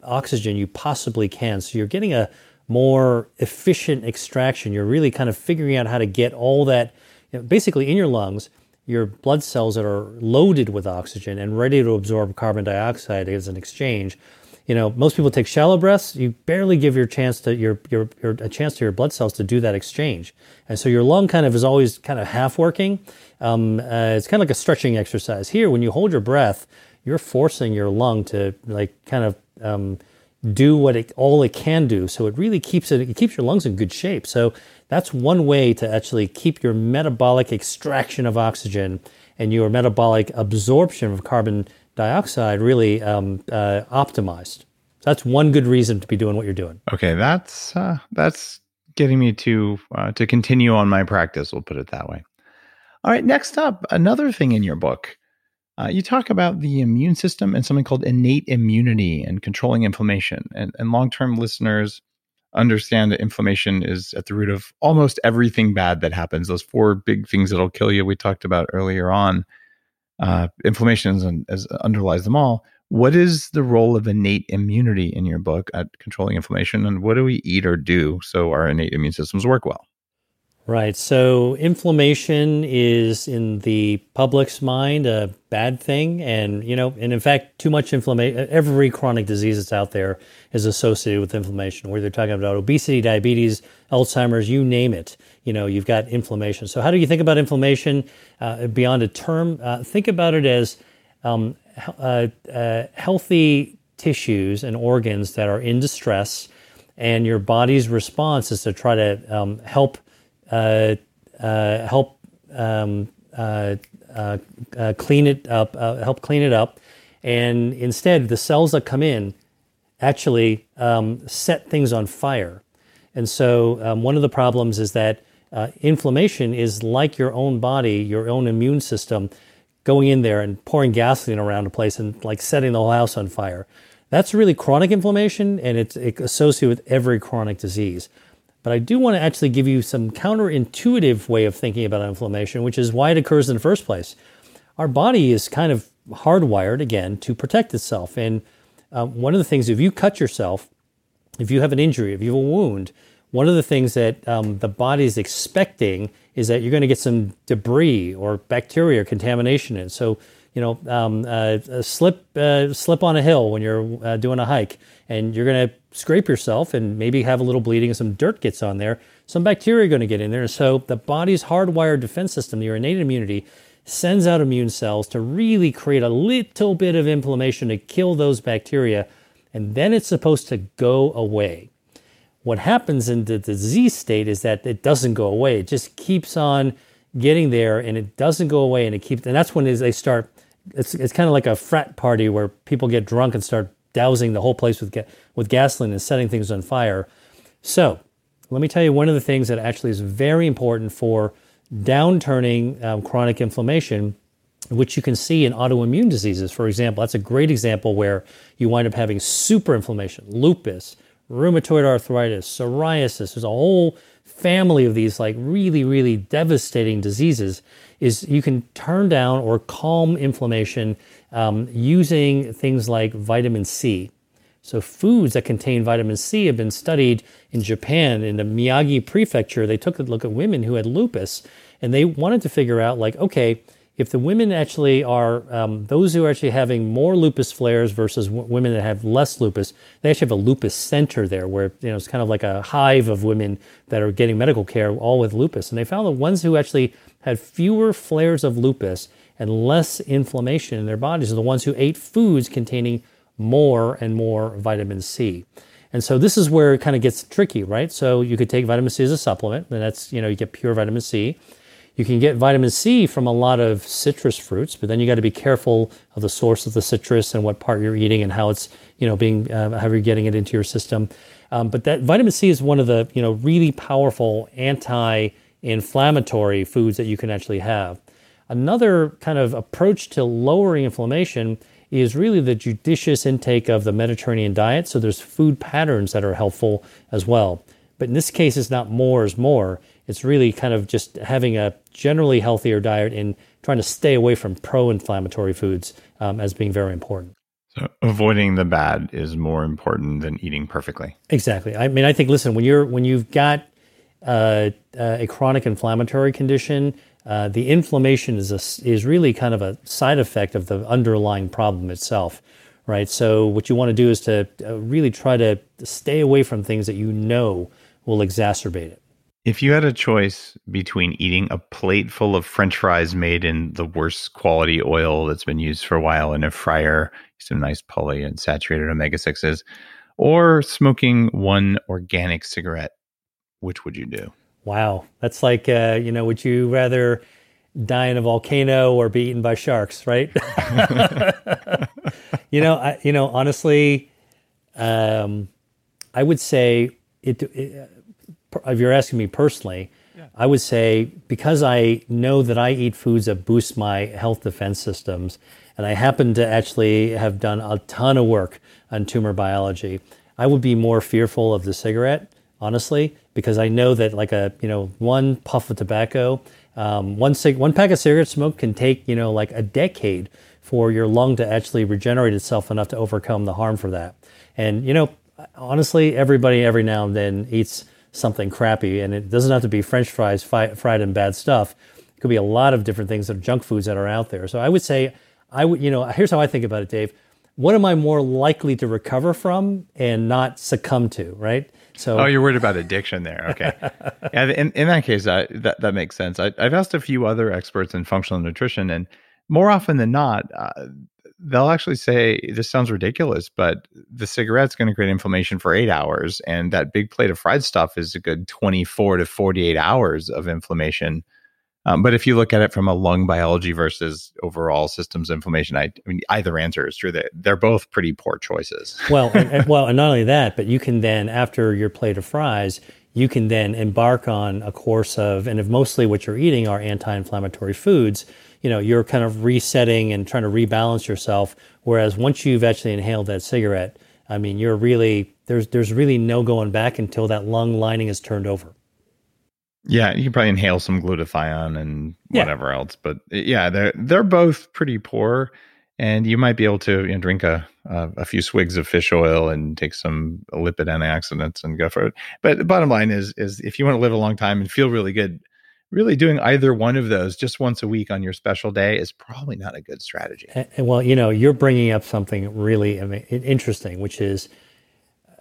oxygen you possibly can. So you're getting a more efficient extraction. You're really kind of figuring out how to get all that, you know, basically in your lungs, your blood cells that are loaded with oxygen and ready to absorb carbon dioxide as an exchange. You know, most people take shallow breaths. You barely give your chance to your, your, your a chance to your blood cells to do that exchange, and so your lung kind of is always kind of half working. Um, uh, it's kind of like a stretching exercise. Here, when you hold your breath, you're forcing your lung to like kind of um, do what it all it can do. So it really keeps it it keeps your lungs in good shape. So that's one way to actually keep your metabolic extraction of oxygen and your metabolic absorption of carbon dioxide really um, uh, optimized. That's one good reason to be doing what you're doing. Okay, that's uh, that's getting me to uh, to continue on my practice. We'll put it that way. All right, next up, another thing in your book uh, you talk about the immune system and something called innate immunity and controlling inflammation. And, and long term listeners understand that inflammation is at the root of almost everything bad that happens. Those four big things that'll kill you, we talked about earlier on. Uh, inflammation as underlies them all. What is the role of innate immunity in your book at controlling inflammation, and what do we eat or do so our innate immune systems work well? Right. So inflammation is in the public's mind a bad thing. And, you know, and in fact, too much inflammation, every chronic disease that's out there is associated with inflammation, whether they're talking about obesity, diabetes, Alzheimer's, you name it. You know, you've got inflammation. So, how do you think about inflammation uh, beyond a term? Uh, think about it as um, uh, uh healthy tissues and organs that are in distress, and your body's response is to try to um, help help um, uh, clean it up, help clean it up, and instead the cells that come in actually um, set things on fire. And so um, one of the problems is that uh, inflammation is like your own body, your own immune system, going in there and pouring gasoline around a place and like setting the whole house on fire. That's really chronic inflammation, and it's, it's associated with every chronic disease. But I do want to actually give you some counterintuitive way of thinking about inflammation, which is why it occurs in the first place. Our body is kind of hardwired again to protect itself. And uh, one of the things, if you cut yourself, if you have an injury, if you have a wound, one of the things that um, the body is expecting is that you're going to get some debris or bacteria or contamination in. So, you know, um, uh, slip uh, slip on a hill when you're uh, doing a hike, and you're going to scrape yourself and maybe have a little bleeding and some dirt gets on there, some bacteria are going to get in there. So the body's hardwired defense system, your innate immunity, sends out immune cells to really create a little bit of inflammation to kill those bacteria, and then it's supposed to go away. What happens in the disease state is that it doesn't go away. It just keeps on getting there and it doesn't go away and it keeps and that's when they start it's it's kind of like a frat party where people get drunk and start dousing the whole place with, ga- with gasoline and setting things on fire. So, let me tell you one of the things that actually is very important for downturning um, chronic inflammation, which you can see in autoimmune diseases. For example, that's a great example where you wind up having super inflammation, lupus, rheumatoid arthritis, psoriasis. There's a whole family of these like really, really devastating diseases. Is you can turn down or calm inflammation um, using things like vitamin C. So, foods that contain vitamin C have been studied in Japan, in the Miyagi prefecture. They took a look at women who had lupus and they wanted to figure out, like, okay, if the women actually are um, those who are actually having more lupus flares versus w- women that have less lupus, they actually have a lupus center there where you know it's kind of like a hive of women that are getting medical care all with lupus. And they found the ones who actually had fewer flares of lupus and less inflammation in their bodies are the ones who ate foods containing more and more vitamin C. And so this is where it kind of gets tricky, right? So you could take vitamin C as a supplement, and that's, you know, you get pure vitamin C. You can get vitamin C from a lot of citrus fruits, but then you got to be careful of the source of the citrus and what part you're eating and how it's, you know, being, uh, how you're getting it into your system. Um, but that vitamin C is one of the, you know, really powerful anti-inflammatory foods that you can actually have. Another kind of approach to lowering inflammation is really the judicious intake of the Mediterranean diet. So there's food patterns that are helpful as well. But in this case, it's not more is more. It's really kind of just having a generally healthier diet and trying to stay away from pro inflammatory foods um, as being very important. So avoiding the bad is more important than eating perfectly. Exactly. I mean, I think listen when you're when you've got uh, uh, a chronic inflammatory condition, uh, the inflammation is a, is really kind of a side effect of the underlying problem itself, right? So what you want to do is to uh, really try to stay away from things that you know will exacerbate it. If you had a choice between eating a plate full of French fries made in the worst quality oil that's been used for a while in a fryer, some nice poly and saturated omega sixes, or smoking one organic cigarette, which would you do? Wow, that's like uh, you know, would you rather die in a volcano or be eaten by sharks, right? you know, I, you know, honestly, um, I would say it, it, If you're asking me personally, yeah. I would say because I know that I eat foods that boost my health defense systems, and I happen to actually have done a ton of work on tumor biology, I would be more fearful of the cigarette honestly, because I know that like a you know one puff of tobacco, um, one cig- one pack of cigarette smoke can take you know like a decade for your lung to actually regenerate itself enough to overcome the harm for that. And you know, honestly, everybody every now and then eats something crappy, and it doesn't have to be French fries fi- fried in bad stuff. It could be a lot of different things that are junk foods that are out there. So I would say, I would you know, here's how I think about it, Dave. What am I more likely to recover from and not succumb to? Right. So, oh, you're worried about addiction there. Okay. yeah, in, in that case, that, that makes sense. I, have asked a few other experts in functional nutrition, and more often than not, uh, they'll actually say, This sounds ridiculous, but the cigarette's going to create inflammation for eight hours. And that big plate of fried stuff is a good 24 to 48 hours of inflammation. Um, but if you look at it from a lung biology versus overall systems inflammation, I, I mean, either answer is true. That they're both pretty poor choices. well, and, and, well, and not only that, but you can then, after your plate of fries, you can then embark on a course of, and if mostly what you're eating are anti-inflammatory foods, you know, you're kind of resetting and trying to rebalance yourself. Whereas once you've actually inhaled that cigarette, I mean, you're really there's there's really no going back until that lung lining is turned over. Yeah, you can probably inhale some glutathione and whatever yeah. else, but uh, yeah, they're they're both pretty poor, and you might be able to you know, drink a a few swigs of fish oil and take some lipid antioxidants and go for it. But the bottom line is is if you want to live a long time and feel really good, really doing either one of those just once a week on your special day is probably not a good strategy. And, well, you know, you're bringing up something really interesting, which is,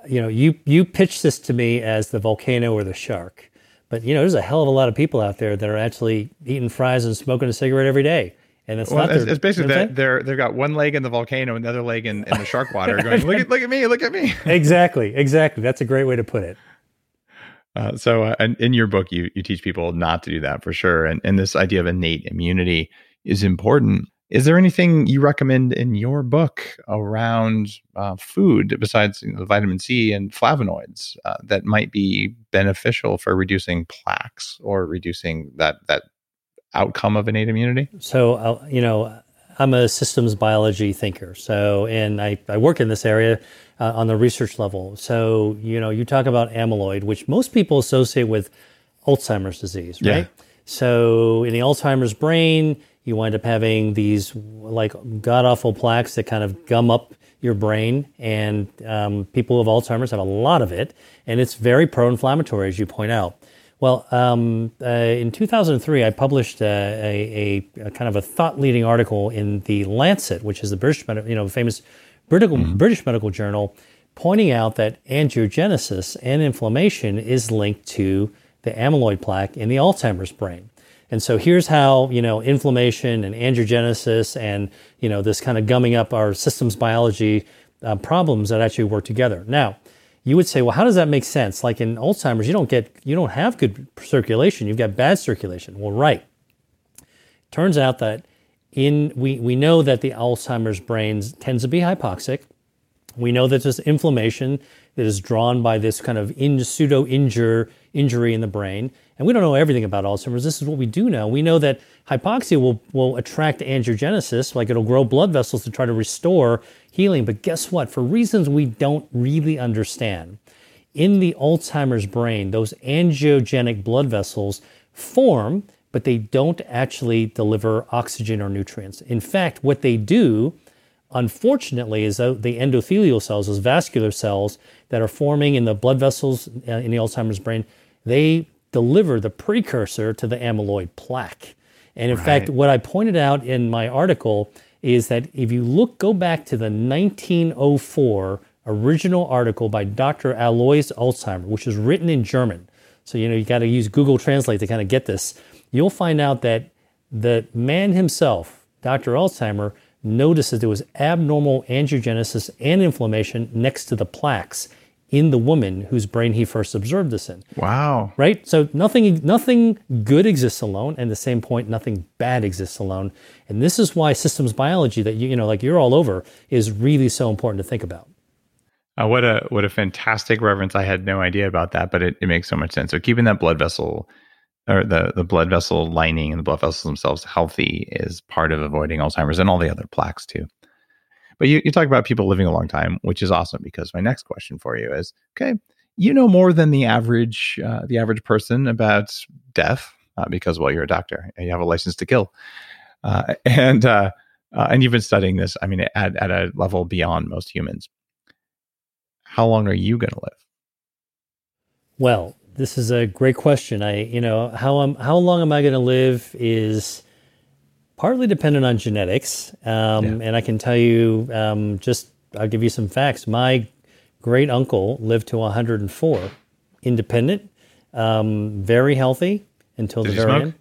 you know, you you pitched this to me as the volcano or the shark, but you know, there's a hell of a lot of people out there that are actually eating fries and smoking a cigarette every day. And it's well, not. It's, it's basically that they're they've got one leg in the volcano and the other leg in, in the shark water, going, look at look at me, look at me. exactly, exactly. That's a great way to put it. Uh, so, uh, in your book, you you teach people not to do that for sure, and and this idea of innate immunity is important. Is there anything you recommend in your book around uh, food besides you know, vitamin C and flavonoids uh, that might be beneficial for reducing plaques or reducing that that outcome of innate immunity? So, uh, you know, I'm a systems biology thinker. So, and I, I work in this area uh, on the research level. So, you know, you talk about amyloid, which most people associate with Alzheimer's disease, right? Yeah. So, in the Alzheimer's brain, you wind up having these like god awful plaques that kind of gum up your brain. And um, people with Alzheimer's have a lot of it. And it's very pro inflammatory, as you point out. Well, um, uh, in 2003, I published uh, a, a, a, kind of a thought leading article in the Lancet, which is the British, you know, famous British, mm-hmm. British medical journal, pointing out that angiogenesis and inflammation is linked to the amyloid plaque in the Alzheimer's brain. And so here's how, you know, inflammation and angiogenesis and, you know, this kind of gumming up our systems biology uh, problems that actually work together. Now, you would say, well, how does that make sense? Like in Alzheimer's, you don't get, you don't have good circulation. You've got bad circulation. Well, right. Turns out that in we, we know that the Alzheimer's brain tends to be hypoxic. We know that there's inflammation that is drawn by this kind of in, pseudo injure, injury in the brain. And we don't know everything about Alzheimer's. This is what we do know. We know that hypoxia will, will attract angiogenesis, like it'll grow blood vessels to try to restore healing. But guess what? For reasons we don't really understand, in the Alzheimer's brain, those angiogenic blood vessels form but they don't actually deliver oxygen or nutrients. In fact, what they do, unfortunately, is the endothelial cells, those vascular cells that are forming in the blood vessels uh, in the Alzheimer's brain, they deliver the precursor to the amyloid plaque. And in right. fact, what I pointed out in my article is that if you look, go back to the 1904 original article by Dr. Alois Alzheimer, which was written in German. So, you know, you got to use Google Translate to kind of get this you'll find out that the man himself, Dr. Alzheimer, noticed that there was abnormal angiogenesis and inflammation next to the plaques in the woman whose brain he first observed this in. Wow. Right? So nothing nothing good exists alone and the same point nothing bad exists alone. And this is why systems biology that you you know like you're all over is really so important to think about. Uh, what a what a fantastic reference. I had no idea about that, but it, it makes so much sense. So keeping that blood vessel or the, the blood vessel lining and the blood vessels themselves healthy is part of avoiding Alzheimer's and all the other plaques too. But you, you talk about people living a long time, which is awesome because my next question for you is okay, you know more than the average uh, the average person about death uh, because well you're a doctor and you have a license to kill. Uh, and uh, uh, and you've been studying this i mean at, at a level beyond most humans. How long are you going to live? Well this is a great question. I you know how am how long am i going to live is partly dependent on genetics um, yeah. and i can tell you um, just i'll give you some facts my great uncle lived to 104, independent, um, very healthy until did the very end.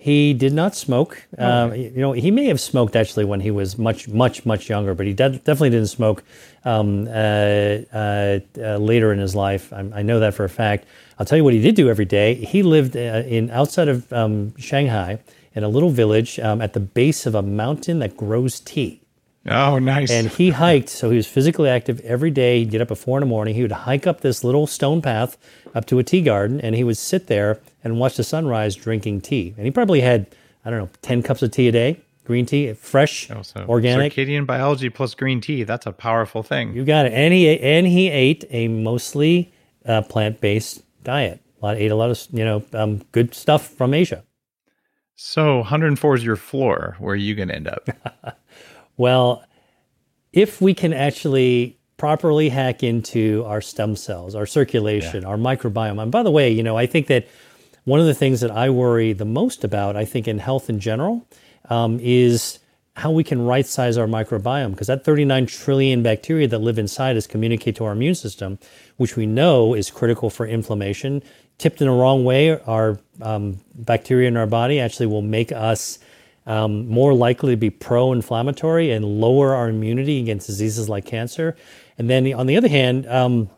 He did not smoke. Oh, um, you know, he may have smoked actually when he was much, much, much younger, but he de- definitely didn't smoke um, uh, uh, uh, later in his life. I, I, know that for a fact. I'll tell you what he did do every day. He lived uh, in outside of um, Shanghai in a little village um, at the base of a mountain that grows tea. Oh, nice. And he hiked, so he was physically active every day. He'd get up at four in the morning. He would hike up this little stone path up to a tea garden, and he would sit there and watch the sunrise drinking tea. And he probably had, I don't know, 10 cups of tea a day, green tea, fresh, oh, so organic. Circadian biology plus green tea, that's a powerful thing. You got it. And he, and he ate a mostly uh, plant based diet. A lot, ate a lot of, you know, um, good stuff from Asia. So 104 is your floor. Where are you going to end up? Well, if we can actually properly hack into our stem cells, our circulation, yeah. our microbiome, and by the way, you know, I think that one of the things that I worry the most about, I think, in health in general, um, is how we can right size our microbiome because that 39 trillion bacteria that live inside us communicate to our immune system, which we know is critical for inflammation. Tipped in the wrong way, our um, bacteria in our body actually will make us um, more likely to be pro inflammatory and lower our immunity against diseases like cancer. And then on the other hand, um,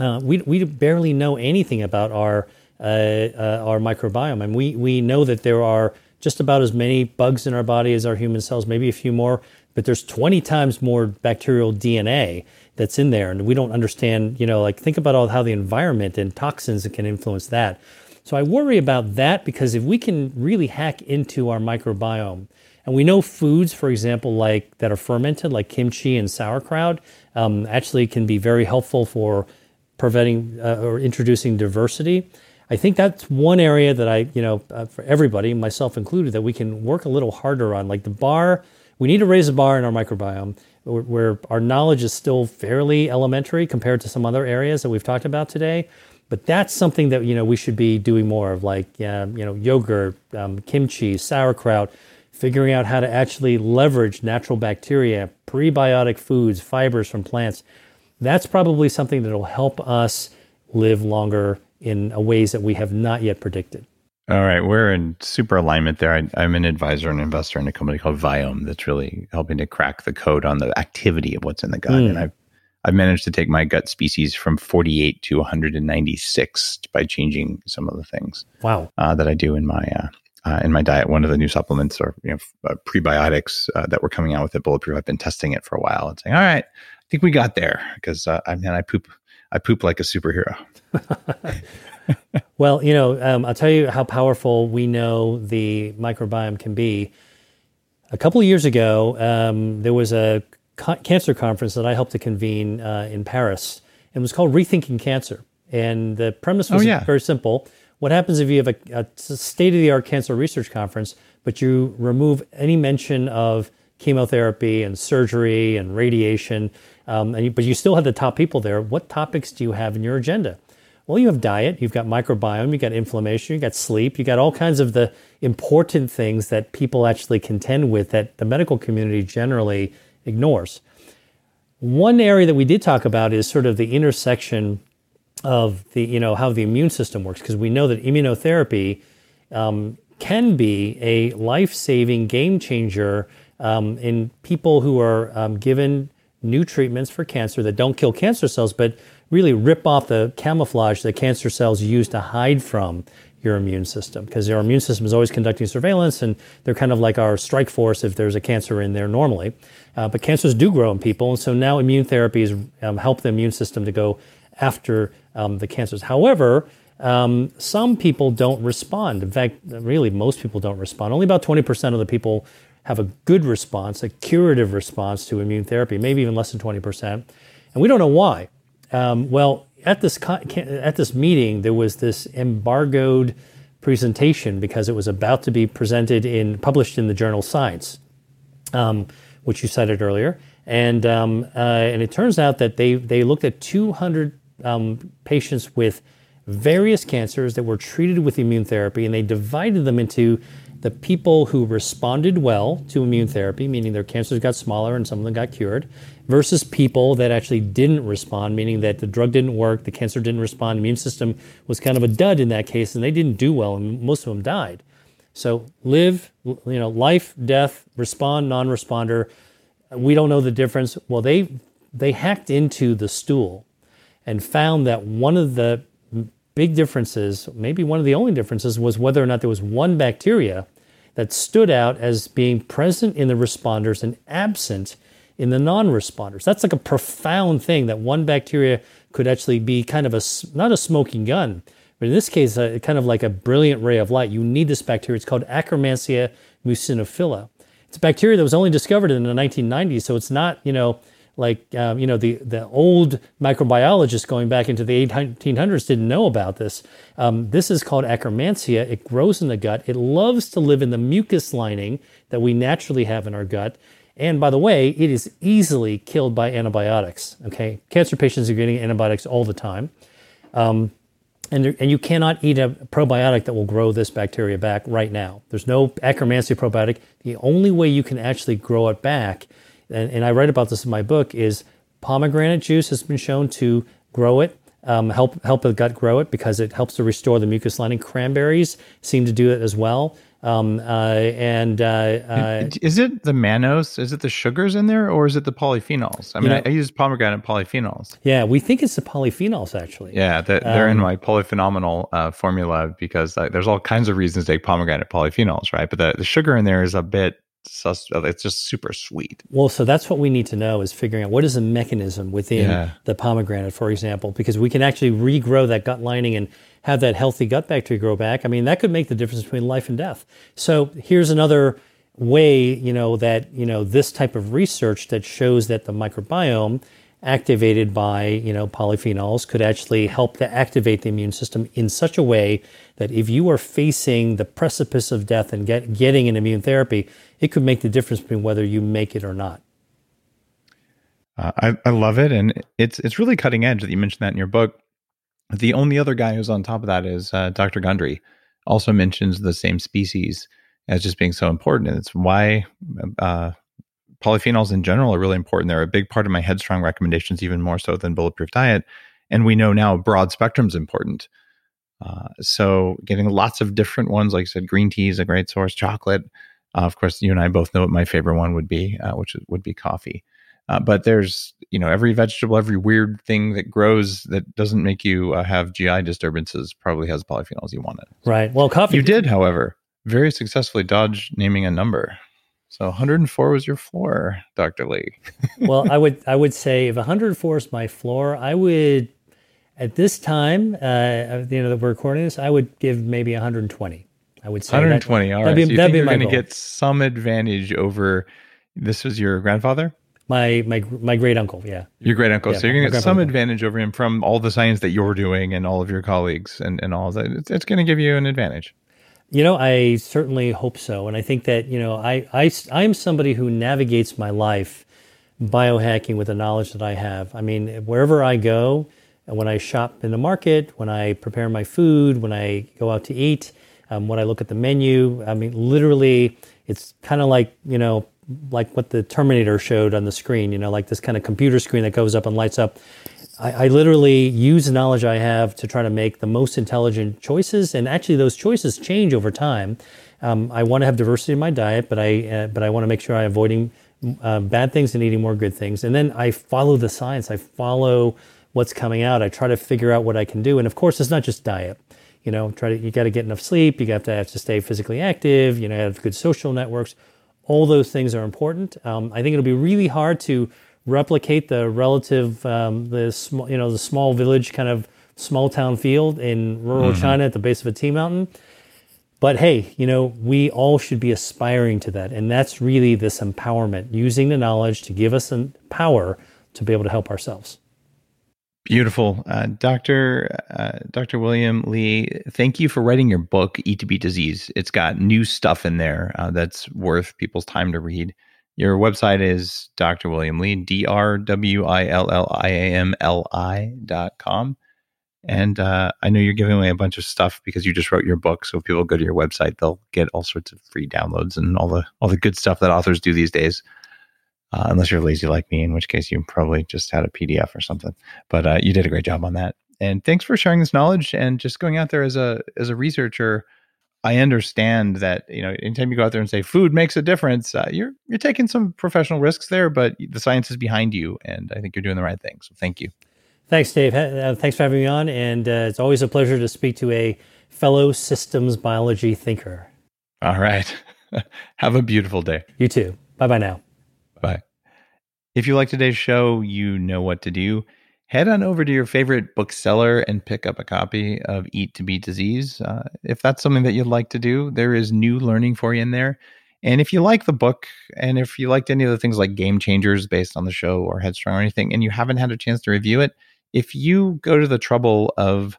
uh, we, we barely know anything about our, uh, uh, our microbiome. And we, we know that there are just about as many bugs in our body as our human cells, maybe a few more, but there's 20 times more bacterial DNA that's in there. And we don't understand, you know, like think about all how the environment and toxins can influence that. So I worry about that because if we can really hack into our microbiome, and we know foods, for example, like that are fermented, like kimchi and sauerkraut, um, actually can be very helpful for preventing uh, or introducing diversity. I think that's one area that I, you know, uh, for everybody, myself included, that we can work a little harder on. Like the bar, we need to raise the bar in our microbiome, where, our knowledge is still fairly elementary compared to some other areas that we've talked about today. But that's something that you know we should be doing more of, like you know yogurt, um, kimchi, sauerkraut, figuring out how to actually leverage natural bacteria, prebiotic foods, fibers from plants. That's probably something that will help us live longer in ways that we have not yet predicted. All right, we're in super alignment there. I, am an advisor and investor in a company called Viome that's really helping to crack the code on the activity of what's in the gut. Mm. And I've I've managed to take my gut species from 48 to 196 by changing some of the things. Wow. Uh, that I do in my uh, uh, in my diet. One of the new supplements or you know uh, prebiotics uh, that we're coming out with at Bulletproof. I've been testing it for a while and saying, all right, I think we got there because uh, I mean I poop I poop like a superhero. well, you know, um, I'll tell you how powerful we know the microbiome can be. A couple of years ago, um, there was a co- cancer conference that I helped to convene uh, in Paris. and It was called Rethinking Cancer. And the premise was oh, yeah. very simple. What happens if you have a, a state of the art cancer research conference, but you remove any mention of chemotherapy and surgery and radiation, um, and you, but you still have the top people there? What topics do you have in your agenda? Well, you have diet, you've got microbiome, you've got inflammation, you've got sleep, you've got all kinds of the important things that people actually contend with that the medical community generally ignores. One area that we did talk about is sort of the intersection of the, you know, how the immune system works, because we know that immunotherapy um, can be a life saving game changer um, in people who are um, given new treatments for cancer that don't kill cancer cells, but really rip off the camouflage that cancer cells use to hide from your immune system because your immune system is always conducting surveillance and they're kind of like our strike force if there's a cancer in there normally. Uh, but cancers do grow in people, and so now immune therapies um, help the immune system to go after um, the cancers. However, um, some people don't respond. In fact, really, most people don't respond. Only about 20% of the people have a good response, a curative response to immune therapy, maybe even less than 20%. And we don't know why. Um, well, at this at this meeting, there was this embargoed presentation because it was about to be presented in published in the journal Science, um, which you cited earlier, and um, uh, and it turns out that they they looked at 200 um, patients with various cancers that were treated with immune therapy, and they divided them into the people who responded well to immune therapy, meaning their cancers got smaller and some of them got cured, versus people that actually didn't respond, meaning that the drug didn't work, the cancer didn't respond, immune system was kind of a dud in that case, and they didn't do well, and most of them died. So live, you know, life, death, respond, non-responder. We don't know the difference. Well, they they hacked into the stool and found that one of the big differences, maybe one of the only differences, was whether or not there was one bacteria that stood out as being present in the responders and absent in the non-responders. That's like a profound thing that one bacteria could actually be kind of a not a smoking gun, but in this case, a, kind of like a brilliant ray of light. You need this bacteria. It's called Akkermansia muciniphila. It's a bacteria that was only discovered in the 1990s, so it's not you know like um, you know the the old microbiologists going back into the 1800s didn't know about this. Um, this is called Akkermansia. It grows in the gut. It loves to live in the mucus lining that we naturally have in our gut. And by the way, it is easily killed by antibiotics. Okay, cancer patients are getting antibiotics all the time. Um, and, there, and you cannot eat a probiotic that will grow this bacteria back right now. There's no Akkermansia probiotic. The only way you can actually grow it back and, and I write about this in my book, is pomegranate juice has been shown to grow it, um, help help the gut grow it because it helps to restore the mucus lining. Cranberries seem to do it as well. Um, uh, and uh, uh, is it the mannose? Is it the sugars in there, or is it the polyphenols? I mean, know, I, I, use pomegranate polyphenols. Yeah, we think it's the polyphenols actually. Yeah, they're, they're um, in my polyphenomenal uh, formula because uh, there's all kinds of reasons to take pomegranate polyphenols, right? But the, the sugar in there is a bit sus- uh, it's just super sweet. Well, so that's what we need to know is figuring out what is the mechanism within yeah. the pomegranate, for example, because we can actually regrow that gut lining and have that healthy gut bacteria grow back. I mean, that could make the difference between life and death. So here's another way, you know, that, you know, this type of research that shows that the microbiome activated by you know polyphenols could actually help to activate the immune system in such a way that if you are facing the precipice of death and get, getting an immune therapy, it could make the difference between whether you make it or not. Uh, I, I love it, and it's it's really cutting edge that you mentioned that in your book. The only other guy who's on top of that is uh, Dr. Gundry. Also mentions the same species as just being so important, and it's why uh, polyphenols in general are really important. They're a big part of my Headstrong recommendations, even more so than Bulletproof Diet. And we know now broad spectrum is important. Uh, so getting lots of different ones, like I said, green tea is a great source. Chocolate, uh, of course, you and I both know what my favorite one would be, uh, which would be coffee. Uh, but there's, you know, every vegetable, every weird thing that grows that doesn't make you uh, have GI disturbances probably has polyphenols you want it. Right. Well, coffee. You did, however, very successfully dodge naming a number. So 104 was your floor, Dr. Li. well, I would I would say if 104 is my floor, I would at this time, uh, you know, that we're recording this, I would give maybe 120. I would say 120. That, all right. That'd be, so you that'd think you're going to get some advantage over. This was your grandfather. My my my great uncle, yeah. Your great uncle. Yeah, so you're going to get some advantage over him from all the science that you're doing and all of your colleagues and and all of that. It's, it's going to give you an advantage. You know, I certainly hope so. And I think that, you know, I, I, I'm somebody who navigates my life biohacking with the knowledge that I have. I mean, wherever I go, when I shop in the market, when I prepare my food, when I go out to eat, um, when I look at the menu, I mean, literally, it's kind of like, you know, like what the Terminator showed on the screen, you know, like this kind of computer screen that goes up and lights up. I, I, literally use the knowledge I have to try to make the most intelligent choices, and actually, those choices change over time. Um, I want to have diversity in my diet, but I uh, but I want to make sure I'm avoiding uh, bad things and eating more good things. And then I follow the science. I follow what's coming out. I try to figure out what I can do. And of course, it's not just diet. You know, try to you got to get enough sleep. You got to have to stay physically active. You know, have good social networks. All those things are important. Um, I think it'll be really hard to replicate the relative um, the small you know the small village kind of small town field in rural mm-hmm. China at the base of a tea mountain. But hey, you know, we all should be aspiring to that. And that's really this empowerment, using the knowledge to give us the power to be able to help ourselves. Beautiful, uh, Doctor uh, Doctor William Li. Thank you for writing your book, "Eat to Beat Disease." It's got new stuff in there uh, that's worth people's time to read. Your website is Dr. William Li, D R W I L L I A M L I dot com. And uh, I know you're giving away a bunch of stuff because you just wrote your book. So if people go to your website, they'll get all sorts of free downloads and all the all the good stuff that authors do these days uh, unless you're lazy like me, in which case you probably just had a PDF or something. But uh, you did a great job on that. And thanks for sharing this knowledge and just going out there as a as a researcher. I understand that you know anytime you go out there and say food makes a difference, uh, you're you're taking some professional risks there, but the science is behind you, and I think you're doing the right thing. So thank you. Thanks, Dave. Uh, thanks for having me on, and uh, it's always a pleasure to speak to a fellow systems biology thinker. All right. Have a beautiful day. You too. Bye bye now. If you like today's show, you know what to do. Head on over to your favorite bookseller and pick up a copy of Eat to Beat Disease. Uh, if that's something that you'd like to do, there is new learning for you in there. And if you like the book, and if you liked any of the things like Game Changers based on the show or Headstrong or anything, and you haven't had a chance to review it, if you go to the trouble of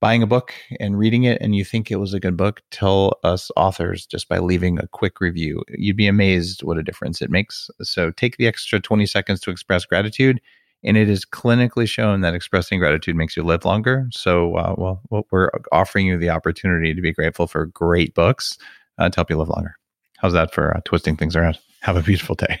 buying a book and reading it and you think it was a good book, tell us authors just by leaving a quick review. You'd be amazed what a difference it makes. So take the extra 20 seconds to express gratitude. And it is clinically shown that expressing gratitude makes you live longer. So, uh, well, we're offering you the opportunity to be grateful for great books uh, to help you live longer. How's that for uh, twisting things around? Have a beautiful day.